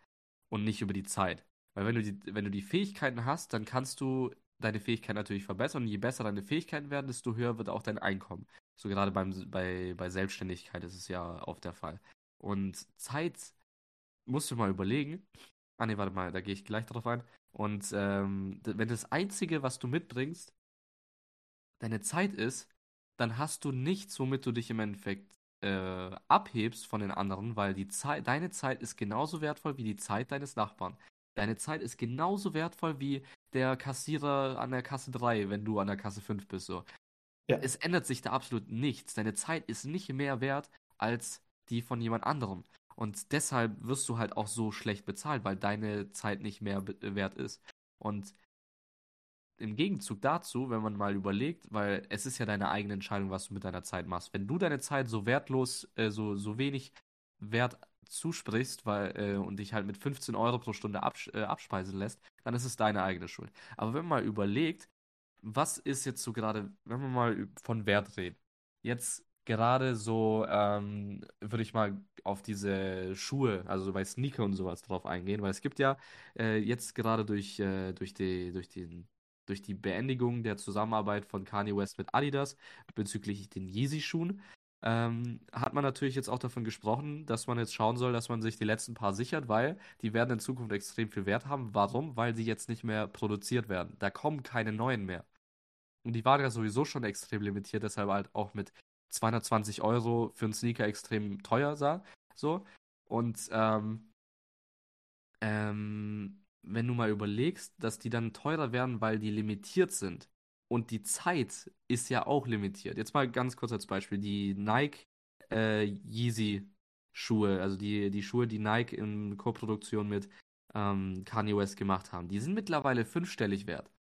und nicht über die Zeit. Weil wenn du die, wenn du die Fähigkeiten hast, dann kannst du deine Fähigkeiten natürlich verbessern. Und je besser deine Fähigkeiten werden, desto höher wird auch dein Einkommen. So gerade beim, bei, bei Selbstständigkeit ist es ja oft der Fall. Und Zeit musst du mal überlegen. Ah ne, warte mal, da gehe ich gleich drauf ein. Und ähm, wenn das Einzige, was du mitbringst, deine Zeit ist, dann hast du nichts, womit du dich im Endeffekt äh, abhebst von den anderen, weil die Zeit, deine Zeit ist genauso wertvoll wie die Zeit deines Nachbarn. Deine Zeit ist genauso wertvoll wie der Kassierer an der Kasse 3, wenn du an der Kasse 5 bist. So. Ja. Es ändert sich da absolut nichts. Deine Zeit ist nicht mehr wert als die von jemand anderem. Und deshalb wirst du halt auch so schlecht bezahlt, weil deine Zeit nicht mehr wert ist. Und im Gegenzug dazu, wenn man mal überlegt, weil es ist ja deine eigene Entscheidung, was du mit deiner Zeit machst. Wenn du deine Zeit so wertlos, äh, so, so wenig Wert zusprichst, weil, äh, und dich halt mit 15 Euro pro Stunde absch äh, abspeisen lässt, dann ist es deine eigene Schuld. Aber wenn man mal überlegt, was ist jetzt so gerade, wenn wir mal von Wert reden, jetzt gerade so, ähm, würde ich mal auf diese Schuhe, also bei Sneaker und sowas drauf eingehen, weil es gibt ja äh, jetzt gerade durch, äh, durch die, durch den durch die Beendigung der Zusammenarbeit von Kanye West mit Adidas bezüglich den Yeezy-Schuhen, ähm, hat man natürlich jetzt auch davon gesprochen, dass man jetzt schauen soll, dass man sich die letzten paar sichert, weil die werden in Zukunft extrem viel Wert haben. Warum? Weil sie jetzt nicht mehr produziert werden. Da kommen keine neuen mehr. Und die waren ja sowieso schon extrem limitiert, deshalb halt auch mit 220 Euro für einen Sneaker extrem teuer sah. So. Und ähm, ähm, wenn du mal überlegst, dass die dann teurer werden, weil die limitiert sind. Und die Zeit ist ja auch limitiert. Jetzt mal ganz kurz als Beispiel. Die Nike äh, Yeezy Schuhe, also die, die Schuhe, die Nike in Koproduktion mit ähm, Kanye West gemacht haben, die sind mittlerweile fünfstellig wert.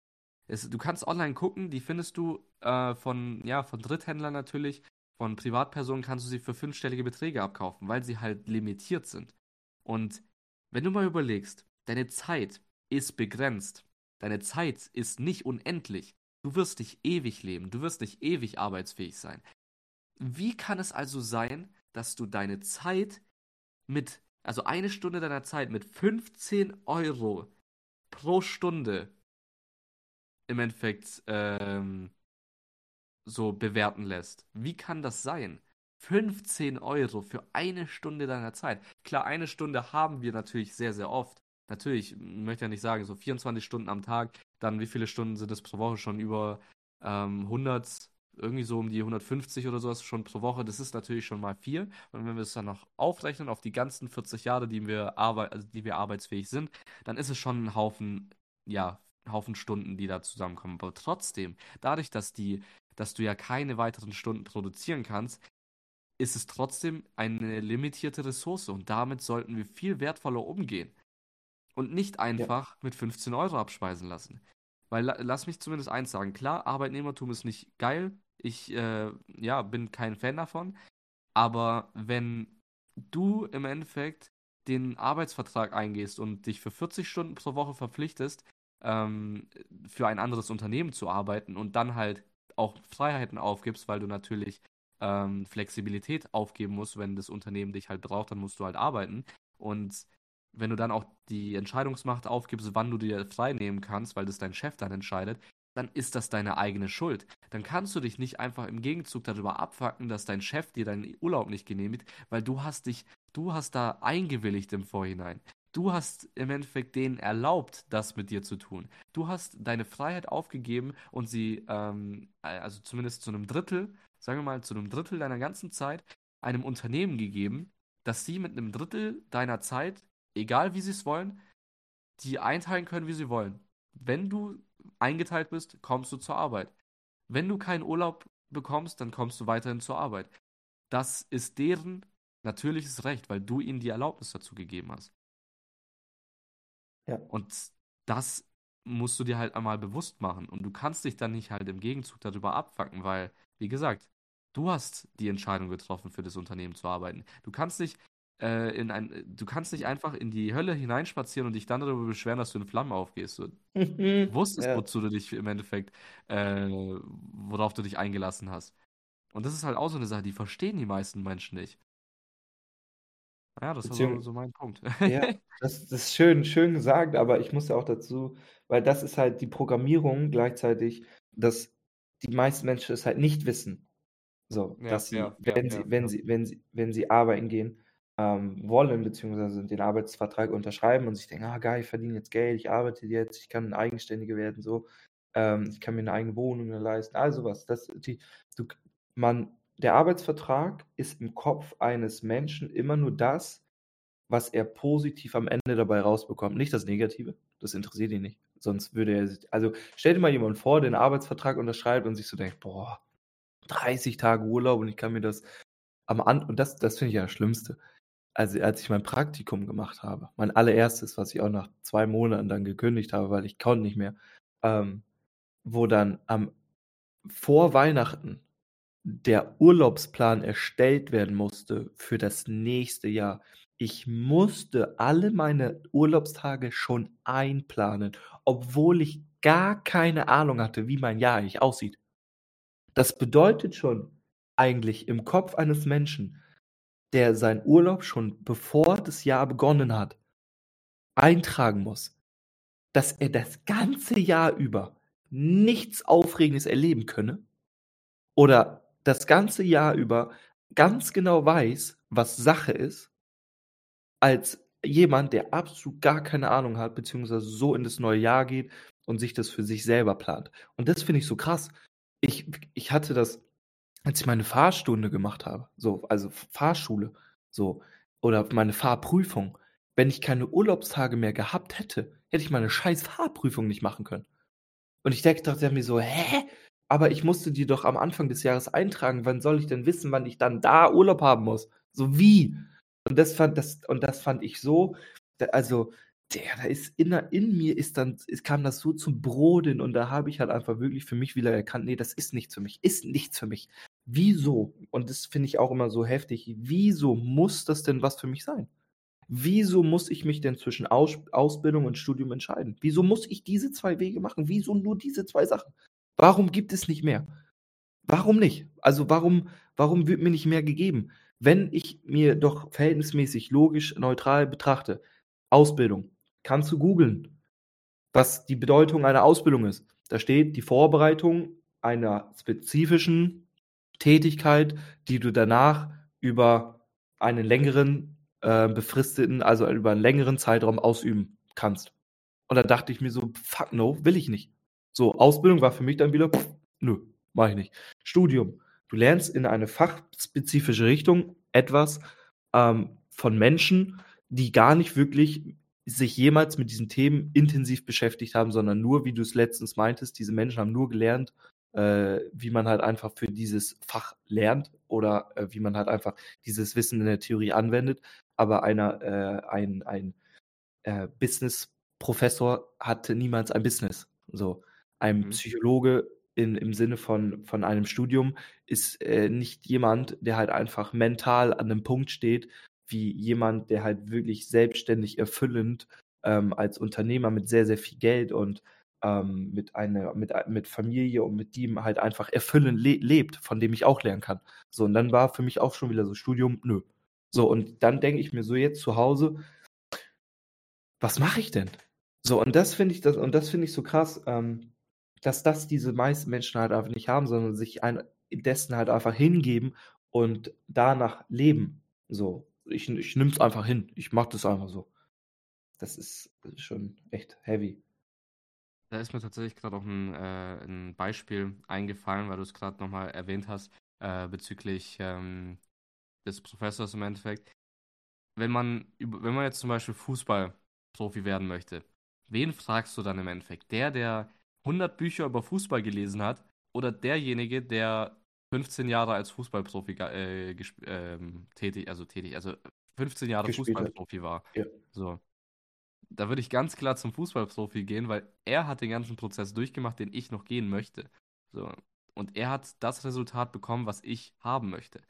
Es, du kannst online gucken, die findest du äh, von, ja, von Dritthändlern natürlich, von Privatpersonen kannst du sie für fünfstellige Beträge abkaufen, weil sie halt limitiert sind. Und wenn du mal überlegst, deine Zeit ist begrenzt, deine Zeit ist nicht unendlich, du wirst nicht ewig leben, du wirst nicht ewig arbeitsfähig sein. Wie kann es also sein, dass du deine Zeit mit, also eine Stunde deiner Zeit mit 15 Euro pro Stunde im Endeffekt ähm, so bewerten lässt. Wie kann das sein? 15 Euro für eine Stunde deiner Zeit. Klar, eine Stunde haben wir natürlich sehr, sehr oft. Natürlich, ich möchte ja nicht sagen, so 24 Stunden am Tag, dann wie viele Stunden sind es pro Woche schon über ähm, 100, irgendwie so um die 150 oder sowas schon pro Woche. Das ist natürlich schon mal viel. Und wenn wir es dann noch aufrechnen auf die ganzen 40 Jahre, die wir, arbeit also die wir arbeitsfähig sind, dann ist es schon ein Haufen, ja, Haufen Stunden, die da zusammenkommen. Aber trotzdem, dadurch, dass die, dass du ja keine weiteren Stunden produzieren kannst, ist es trotzdem eine limitierte Ressource und damit sollten wir viel wertvoller umgehen und nicht einfach ja. mit 15 Euro abspeisen lassen. Weil lass mich zumindest eins sagen, klar, Arbeitnehmertum ist nicht geil, ich äh, ja, bin kein Fan davon, aber wenn du im Endeffekt den Arbeitsvertrag eingehst und dich für 40 Stunden pro Woche verpflichtest, ähm, für ein anderes Unternehmen zu arbeiten und dann halt auch Freiheiten aufgibst, weil du natürlich ähm, Flexibilität aufgeben musst, wenn das Unternehmen dich halt braucht, dann musst du halt arbeiten. Und wenn du dann auch die Entscheidungsmacht aufgibst, wann du dir frei nehmen kannst, weil das dein Chef dann entscheidet, dann ist das deine eigene Schuld. Dann kannst du dich nicht einfach im Gegenzug darüber abfacken, dass dein Chef dir deinen Urlaub nicht genehmigt, weil du hast dich, du hast da eingewilligt im Vorhinein. Du hast im Endeffekt denen erlaubt, das mit dir zu tun. Du hast deine Freiheit aufgegeben und sie, ähm, also zumindest zu einem Drittel, sagen wir mal, zu einem Drittel deiner ganzen Zeit einem Unternehmen gegeben, dass sie mit einem Drittel deiner Zeit, egal wie sie es wollen, die einteilen können, wie sie wollen. Wenn du eingeteilt bist, kommst du zur Arbeit. Wenn du keinen Urlaub bekommst, dann kommst du weiterhin zur Arbeit. Das ist deren natürliches Recht, weil du ihnen die Erlaubnis dazu gegeben hast. Ja. Und das musst du dir halt einmal bewusst machen. Und du kannst dich dann nicht halt im Gegenzug darüber abfacken, weil, wie gesagt, du hast die Entscheidung getroffen, für das Unternehmen zu arbeiten. Du kannst dich äh, in ein, du kannst nicht einfach in die Hölle hineinspazieren und dich dann darüber beschweren, dass du in Flammen aufgehst. Du wusstest, ja. wozu du dich im Endeffekt, äh, worauf du dich eingelassen hast. Und das ist halt auch so eine Sache, die verstehen die meisten Menschen nicht. Ja, das Beziehung, war so, so mein Punkt. ja, das, das, ist schön, schön gesagt, aber ich muss ja auch dazu, weil das ist halt die Programmierung gleichzeitig, dass die meisten Menschen es halt nicht wissen. So, ja, dass sie, ja, wenn ja, sie, wenn sie, wenn sie, wenn sie arbeiten gehen, ähm, wollen, beziehungsweise den Arbeitsvertrag unterschreiben und sich denken, ah geil, ich verdiene jetzt Geld, ich arbeite jetzt, ich kann Eigenständige werden, so, ähm, ich kann mir eine eigene Wohnung leisten, also was. Das, die, du, man, der Arbeitsvertrag ist im Kopf eines Menschen immer nur das, was er positiv am Ende dabei rausbekommt. Nicht das Negative. Das interessiert ihn nicht. Sonst würde er sich. Also stell dir mal jemand vor, der einen Arbeitsvertrag unterschreibt und sich so denkt, boah, 30 Tage Urlaub und ich kann mir das am An. Und das, das finde ich ja das Schlimmste. Also als ich mein Praktikum gemacht habe, mein allererstes, was ich auch nach zwei Monaten dann gekündigt habe, weil ich konnte nicht mehr, ähm, wo dann am vor Weihnachten der Urlaubsplan erstellt werden musste für das nächste Jahr. Ich musste alle meine Urlaubstage schon einplanen, obwohl ich gar keine Ahnung hatte, wie mein Jahr eigentlich aussieht. Das bedeutet schon eigentlich im Kopf eines Menschen, der seinen Urlaub schon bevor das Jahr begonnen hat, eintragen muss, dass er das ganze Jahr über nichts Aufregendes erleben könne oder das ganze Jahr über ganz genau weiß, was Sache ist, als jemand, der absolut gar keine Ahnung hat, beziehungsweise so in das neue Jahr geht und sich das für sich selber plant. Und das finde ich so krass. Ich, ich hatte das, als ich meine Fahrstunde gemacht habe, so, also Fahrschule, so, oder meine Fahrprüfung. Wenn ich keine Urlaubstage mehr gehabt hätte, hätte ich meine scheiß Fahrprüfung nicht machen können. Und ich dachte mir so, hä? Aber ich musste die doch am Anfang des Jahres eintragen. Wann soll ich denn wissen, wann ich dann da Urlaub haben muss? So wie? Und das fand, das, und das fand ich so, also, der, da ist in, in mir ist dann, es kam das so zum Brodeln und da habe ich halt einfach wirklich für mich wieder erkannt, nee, das ist nichts für mich, ist nichts für mich. Wieso? Und das finde ich auch immer so heftig. Wieso muss das denn was für mich sein? Wieso muss ich mich denn zwischen Aus Ausbildung und Studium entscheiden? Wieso muss ich diese zwei Wege machen? Wieso nur diese zwei Sachen? Warum gibt es nicht mehr? Warum nicht? Also warum, warum wird mir nicht mehr gegeben? Wenn ich mir doch verhältnismäßig logisch neutral betrachte, Ausbildung, kannst du googeln, was die Bedeutung einer Ausbildung ist. Da steht die Vorbereitung einer spezifischen Tätigkeit, die du danach über einen längeren, äh, befristeten also über einen längeren Zeitraum ausüben kannst. Und da dachte ich mir so: „Fuck no, will ich nicht.“ So, Ausbildung war für mich dann wieder: „Nö, mache ich nicht.“ Studium. Du lernst in eine fachspezifische Richtung etwas, ähm, von Menschen, die gar nicht wirklich sich jemals mit diesen Themen intensiv beschäftigt haben, sondern nur, wie du es letztens meintest, diese Menschen haben nur gelernt, äh, wie man halt einfach für dieses Fach lernt oder, äh, wie man halt einfach dieses Wissen in der Theorie anwendet. Aber einer äh, ein ein, äh, Business-Professor hatte niemals ein Business. So. Ein Mhm. Psychologe in im Sinne von von einem Studium ist, äh, nicht jemand, der halt einfach mental an 'nem Punkt steht, wie jemand, der halt wirklich selbstständig erfüllend, ähm, als Unternehmer mit sehr, sehr viel Geld und, ähm, mit einer mit ei mit Familie und mit die halt einfach erfüllend le lebt, von dem ich auch lernen kann. So, und dann war für mich auch schon wieder so Studium, nö. So, und dann denke ich mir so jetzt zu Hause was mache ich denn? So, und das finde ich das und das finde ich so krass, ähm, dass das diese meisten Menschen halt einfach nicht haben, sondern sich ein dessen halt einfach hingeben und danach leben. So, ich ich nehme es einfach hin. Ich mache das einfach so. Das ist schon echt heavy. Da ist mir tatsächlich gerade auch ein, äh 'n Beispiel eingefallen, weil du es gerade noch mal erwähnt hast, äh, bezüglich, ähm, des Professors im Endeffekt. Wenn man wenn man jetzt zum Beispiel Fußballprofi werden möchte, wen fragst du dann im Endeffekt? Der, der 100 Bücher über Fußball gelesen hat oder derjenige, der 15 Jahre als Fußballprofi äh, ähm, tätig also tätig also 15 Jahre Gespielt hat. Fußballprofi war. Ja. So. Da würde ich ganz klar zum Fußballprofi gehen, weil er hat den ganzen Prozess durchgemacht, den ich noch gehen möchte. So. Und er hat das Resultat bekommen, was ich haben möchte.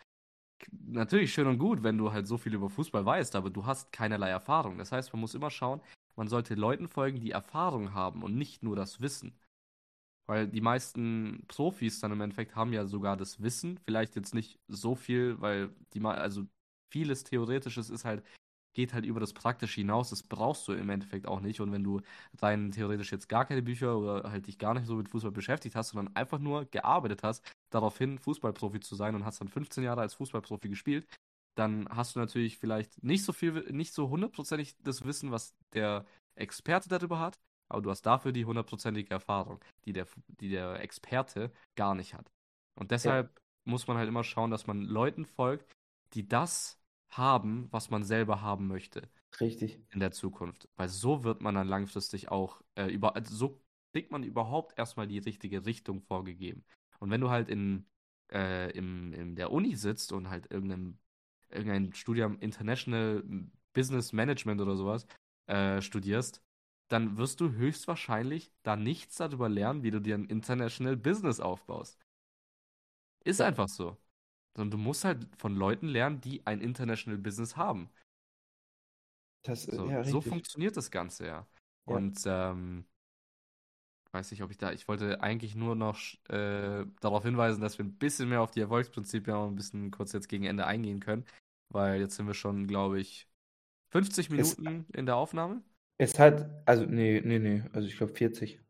Natürlich schön und gut, wenn du halt so viel über Fußball weißt, aber du hast keinerlei Erfahrung. Das heißt, man muss immer schauen, man sollte Leuten folgen, die Erfahrung haben und nicht nur das Wissen. Weil die meisten Profis dann im Endeffekt haben ja sogar das Wissen, vielleicht jetzt nicht so viel, weil die mei also vieles Theoretisches ist halt geht halt über das Praktische hinaus. Das brauchst du im Endeffekt auch nicht. Und wenn du rein theoretisch jetzt gar keine Bücher oder halt dich gar nicht so mit Fußball beschäftigt hast, sondern einfach nur gearbeitet hast, daraufhin Fußballprofi zu sein und hast dann 15 Jahre als Fußballprofi gespielt, dann hast du natürlich vielleicht nicht so viel nicht so hundertprozentig das Wissen, was der Experte darüber hat, aber du hast dafür die hundertprozentige Erfahrung, die der die der Experte gar nicht hat. Und Ja. deshalb muss man halt immer schauen, dass man Leuten folgt, die das haben, was man selber haben möchte Richtig. in der Zukunft. Weil so wird man dann langfristig auch, äh, über also so kriegt man überhaupt erst mal die richtige Richtung vorgegeben. Und wenn du halt in äh, im in der Uni sitzt und halt irgend 'nem irgendein Studium International Business Management oder so was, äh, studierst, dann wirst du höchstwahrscheinlich da nichts darüber lernen, wie du dir 'n International Business aufbaust. Ist Ja. einfach so. Sondern du musst halt von Leuten lernen, die ein International Business haben. Das, äh So ja, so funktioniert das Ganze ja. Ja. Und, ähm weiß nicht, ob ich da ich wollte eigentlich nur noch äh, darauf hinweisen, dass wir 'n bisschen mehr auf die Erfolgsprinzipien auch 'n bisschen kurz jetzt gegen Ende eingehen können, weil jetzt sind wir schon, glaube ich, 50 Es Minuten in der Aufnahme. Es hat also, ne, ne, ne, also ich glaube 40.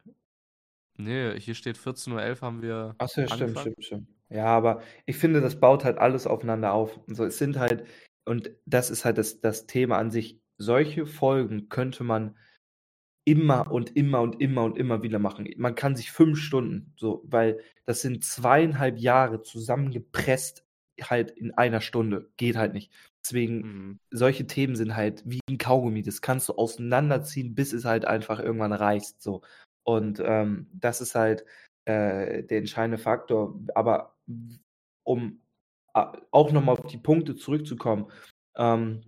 Ne, hier steht 14:11 haben wir Ach so, ja, stimmt, stimmt, stimmt. Ja, aber ich finde, das baut halt alles aufeinander auf. So, es sind halt und das ist halt das das Thema an sich. Solche Folgen könnte man immer und immer und immer und immer wieder machen. Man kann sich 5 Stunden so weil das sind 2,5 Jahre zusammengepresst halt in einer Stunde. Geht halt nicht. Deswegen, Mhm. solche Themen sind halt wie 'n Kaugummi. Das kannst du auseinanderziehen, bis es halt einfach irgendwann reißt, so. Und, ähm, das ist halt, äh, der entscheidende Faktor. Aber um a auch noch mal auf die Punkte zurückzukommen, ähm,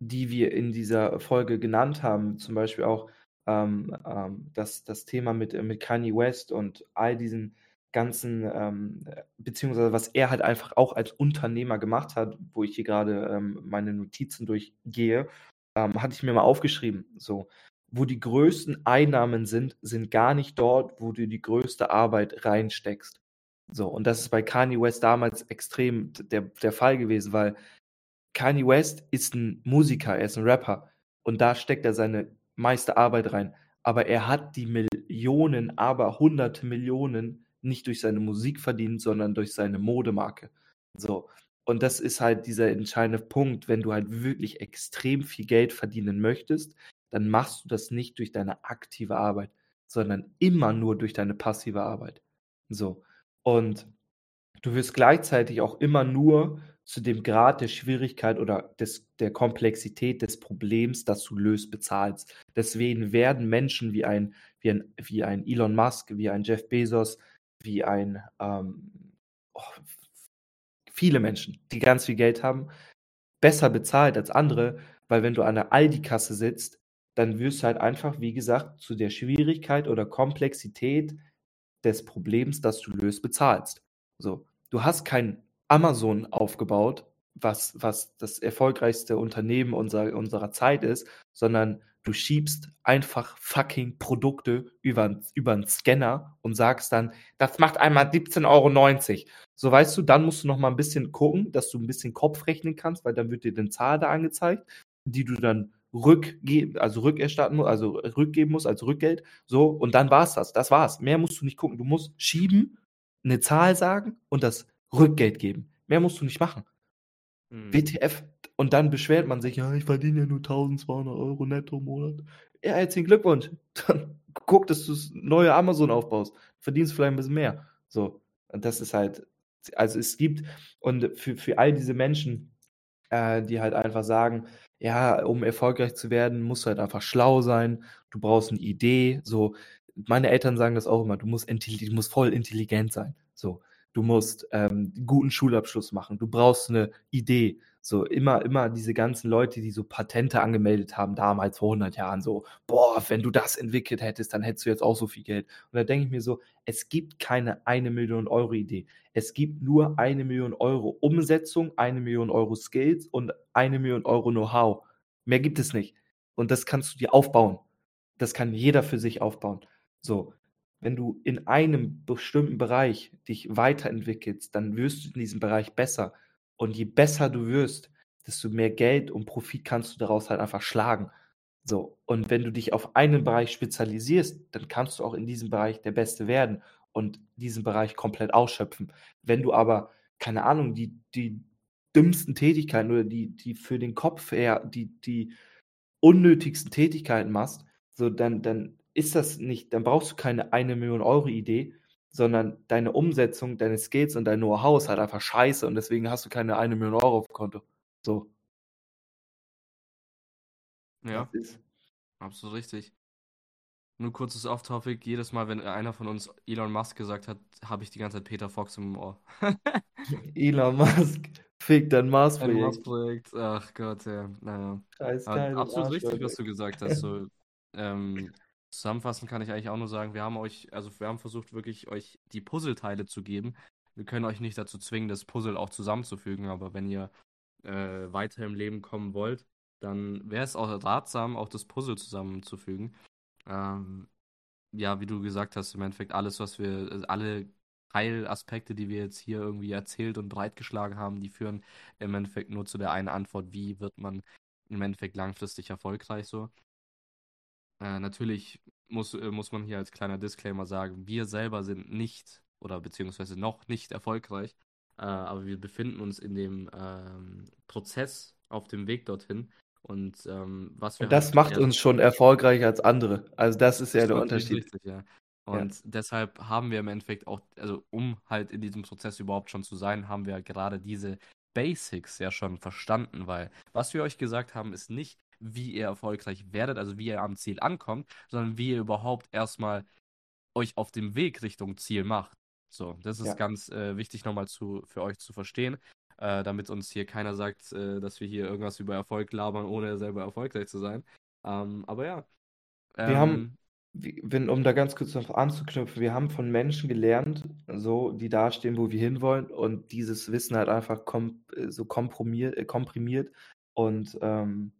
die wir in dieser Folge genannt haben, zum Beispiel auch, ähm, ähm, das das Thema mit äh, mit Kanye West und all diesen ganzen, ähm, äh beziehungsweise was er halt einfach auch als Unternehmer gemacht hat, wo ich hier grade, ähm, meine Notizen durchgehe, ähm, hatte ich mir mal aufgeschrieben, so: „Wo die größten Einnahmen sind, sind gar nicht dort, wo du die größte Arbeit reinsteckst.“ So, und das ist bei Kanye West damals extrem der der Fall gewesen, weil Kanye West ist 'n Musiker, er ist 'n Rapper und da steckt er seine meiste Arbeit rein. Aber er hat die Millionen, aber hunderte Millionen nicht durch seine Musik verdient, sondern durch seine Modemarke. So. Und das ist halt dieser entscheidende Punkt, wenn du halt wirklich extrem viel Geld verdienen möchtest, dann machst du das nicht durch deine aktive Arbeit, sondern immer nur durch deine passive Arbeit. So. Und du wirst gleichzeitig auch immer nur zu dem Grad der Schwierigkeit oder des, der Komplexität des Problems, das du löst, bezahlst. Deswegen werden Menschen wie ein, wie ein, wie ein Elon Musk, wie ein Jeff Bezos, wie ein ähm, oh, viele Menschen, die ganz viel Geld haben, besser bezahlt als andere, weil wenn du an der Aldi-Kasse sitzt, dann wirst du halt einfach, wie gesagt, zu der Schwierigkeit oder Komplexität des Problems, das du löst, bezahlst. So, du hast kein Amazon aufgebaut, was, was das erfolgreichste Unternehmen unserer, unserer Zeit ist, sondern du schiebst einfach fucking Produkte über, über einen Scanner und sagst dann, das macht einmal 17,90 Euro. So weißt du, dann musst du noch mal ein bisschen gucken, dass du ein bisschen Kopf rechnen kannst, weil dann wird dir eine Zahl da angezeigt, die du dann rückgeben, also rückerstatten musst, also rückgeben musst als Rückgeld. So, und dann war's das. Das war's. Mehr musst du nicht gucken. Du musst schieben, eine Zahl sagen und das Rückgeld geben. Mehr musst du nicht machen. Mhm. WTF. Und dann beschwert man sich, ja, ich verdiene ja nur 1200 Euro netto im Monat. Ja, herzlichen Glückwunsch. Dann guck, dass du das neue Amazon aufbaust. Verdienst vielleicht ein bisschen mehr. So. Und das ist halt, also es gibt, und für, für all diese Menschen, äh, die halt einfach sagen, ja, um erfolgreich zu werden, musst du halt einfach schlau sein, du brauchst eine Idee, so. Meine Eltern sagen das auch immer, du musst, du musst voll intelligent sein, so. Du musst ähm, guten Schulabschluss machen, du brauchst eine Idee, so immer, immer diese ganzen Leute, die so Patente angemeldet haben, damals vor 100 Jahren, so, boah, wenn du das entwickelt hättest, dann hättest du jetzt auch so viel Geld. Und da denke ich mir so, es gibt keine eine Million Euro Idee. Es gibt nur eine Million Euro Umsetzung, eine Million Euro Skills und eine Million Euro Know-how. Mehr gibt es nicht. Und das kannst du dir aufbauen. Das kann jeder für sich aufbauen. So, wenn du in einem bestimmten Bereich dich weiterentwickelst, dann wirst du in diesem Bereich besser. Und je besser du wirst, desto mehr Geld und Profit kannst du daraus halt einfach schlagen. So. Und wenn du dich auf einen Bereich spezialisierst, dann kannst du auch in diesem Bereich der Beste werden und diesen Bereich komplett ausschöpfen. Wenn du aber, keine Ahnung, die, die dümmsten Tätigkeiten oder die, die für den Kopf eher die, die unnötigsten Tätigkeiten machst, so dann, dann ist das nicht, dann brauchst du keine eine Million Euro Idee, sondern deine Umsetzung, deine Skills und dein Know-how ist halt einfach scheiße und deswegen hast du keine eine Million Euro auf dem Konto. So. Ja, absolut richtig. Nur kurzes Off-Topic. Jedes Mal, wenn einer von uns Elon Musk gesagt hat, habe ich die ganze Zeit Peter Fox im Ohr. Elon Musk, fick dein Mars-Projekt. Mars-Projekt, ach Gott, ja. Naja. Scheiß absolut richtig, was du gesagt hast. So, ähm, Zusammenfassend kann ich eigentlich auch nur sagen, wir haben euch, also wir haben versucht, wirklich euch die Puzzleteile zu geben. Wir können euch nicht dazu zwingen, das Puzzle auch zusammenzufügen, aber wenn ihr äh, weiter im Leben kommen wollt, dann wäre es auch ratsam, auch das Puzzle zusammenzufügen. Ähm, ja, wie du gesagt hast, im Endeffekt alles, was wir, also alle Teilaspekte, die wir jetzt hier irgendwie erzählt und breitgeschlagen haben, die führen im Endeffekt nur zu der einen Antwort, wie wird man im Endeffekt langfristig erfolgreich so. Äh, natürlich muss, äh, muss man hier als kleiner Disclaimer sagen, wir selber sind nicht oder beziehungsweise noch nicht erfolgreich, äh, aber wir befinden uns in dem ähm, Prozess auf dem Weg dorthin. Und ähm, was wir. Und das halt macht uns schon erfolgreicher als andere. Also das ist ja der Unterschied. Richtig, ja. Und ja. deshalb haben wir im Endeffekt auch, also um halt in diesem Prozess überhaupt schon zu sein, haben wir gerade diese Basics ja schon verstanden, weil was wir euch gesagt haben, ist nicht, wie ihr erfolgreich werdet, also wie ihr am Ziel ankommt, sondern wie ihr überhaupt erstmal euch auf dem Weg Richtung Ziel macht. So, das ist ja. ganz äh, wichtig nochmal zu, für euch zu verstehen, äh, damit uns hier keiner sagt, äh, dass wir hier irgendwas über Erfolg labern, ohne selber erfolgreich zu sein. Ähm, aber ja. Ähm, wir haben, wenn, um da ganz kurz noch anzuknüpfen, wir haben von Menschen gelernt, so, die dastehen, wo wir hinwollen und dieses Wissen halt einfach kom äh, so komprimiert, äh, komprimiert und ähm,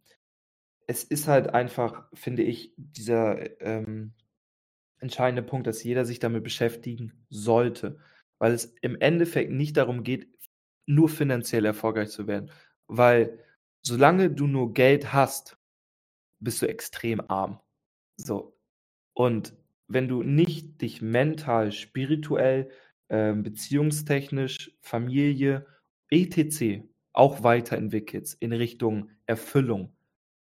es ist halt einfach, finde ich, dieser ähm, entscheidende Punkt, dass jeder sich damit beschäftigen sollte, weil es im Endeffekt nicht darum geht, nur finanziell erfolgreich zu werden, weil solange du nur Geld hast, bist du extrem arm. So. Und wenn du nicht dich mental, spirituell, ähm, beziehungstechnisch, Familie, etc. auch weiterentwickelst in Richtung Erfüllung.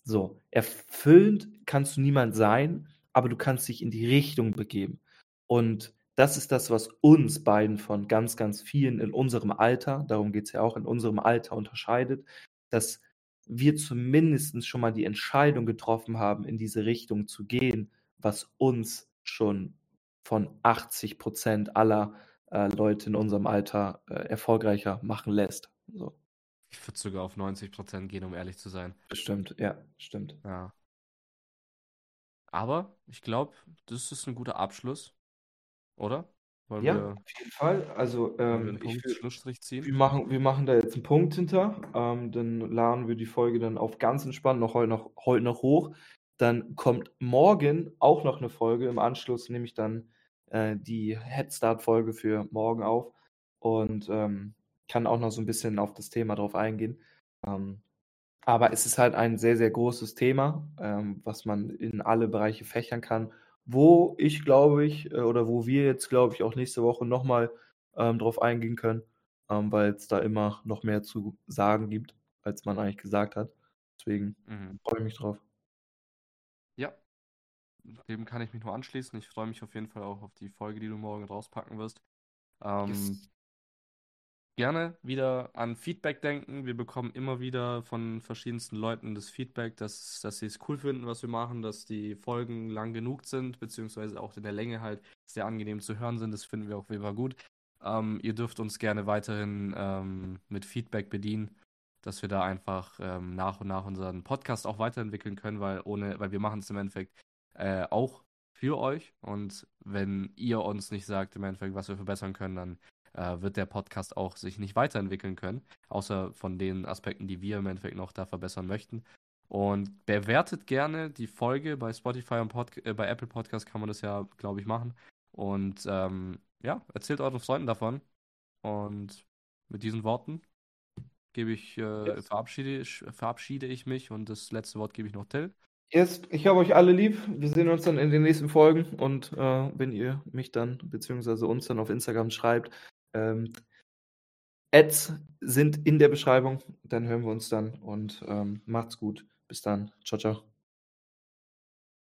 So, erfüllend kannst du niemand sein, aber du kannst dich in die Richtung begeben. Und das ist das, was uns beiden von ganz, ganz vielen in unserem Alter, darum geht es ja auch, in unserem Alter unterscheidet, dass wir zumindest schon mal die Entscheidung getroffen haben, in diese Richtung zu gehen, was uns schon von 80 Prozent aller äh, Leute in unserem Alter äh, erfolgreicher machen lässt. So. Ich würde sogar auf 90 Prozent gehen, um ehrlich zu sein. Stimmt, ja, stimmt. Ja. Aber ich glaube, das ist ein guter Abschluss, oder? Wollen ja, wir, auf jeden Fall. Also, ähm, ich will? Wir machen, wir machen da jetzt einen Punkt hinter. Ähm, dann laden wir die Folge dann auf ganz entspannt noch heute noch, heute noch hoch. Dann kommt morgen auch noch eine Folge. Im Anschluss nehme ich dann äh, die Headstart-Folge für morgen auf und ähm, kann auch noch so ein bisschen auf das Thema drauf eingehen. Ähm, aber es ist halt ein sehr, sehr großes Thema, ähm, was man in alle Bereiche fächern kann, wo ich glaube ich, äh, oder wo wir jetzt glaube ich auch nächste Woche nochmal ähm, drauf eingehen können, ähm, weil es da immer noch mehr zu sagen gibt, als man eigentlich gesagt hat. Deswegen mhm. freue ich mich drauf. Ja, dem kann ich mich nur anschließen. Ich freue mich auf jeden Fall auch auf die Folge, die du morgen rauspacken wirst. Ähm, yes. Gerne wieder an Feedback denken. Wir bekommen immer wieder von verschiedensten Leuten das Feedback, dass, dass sie es cool finden, was wir machen, dass die Folgen lang genug sind, beziehungsweise auch in der Länge halt sehr angenehm zu hören sind. Das finden wir auch wie gut. Ähm, ihr dürft uns gerne weiterhin ähm, mit Feedback bedienen dass wir da einfach ähm, nach und nach unseren Podcast auch weiterentwickeln können, weil ohne, weil wir machen es im Endeffekt äh, auch für euch. Und wenn ihr uns nicht sagt, im Endeffekt, was wir verbessern können, dann äh, wird der Podcast auch sich nicht weiterentwickeln können, außer von den Aspekten, die wir im Endeffekt noch da verbessern möchten. Und bewertet gerne die Folge bei Spotify und Pod äh, bei Apple Podcast kann man das ja, glaube ich, machen. Und ähm, ja, erzählt euren Freunden davon. Und mit diesen Worten gebe ich, äh, yes. verabschiede, verabschiede ich mich und das letzte Wort gebe ich noch Till. Yes, ich habe euch alle lieb. Wir sehen uns dann in den nächsten Folgen und äh, wenn ihr mich dann beziehungsweise uns dann auf Instagram schreibt, ähm, Ads sind in der Beschreibung. Dann hören wir uns dann und ähm, macht's gut. Bis dann. Ciao, ciao.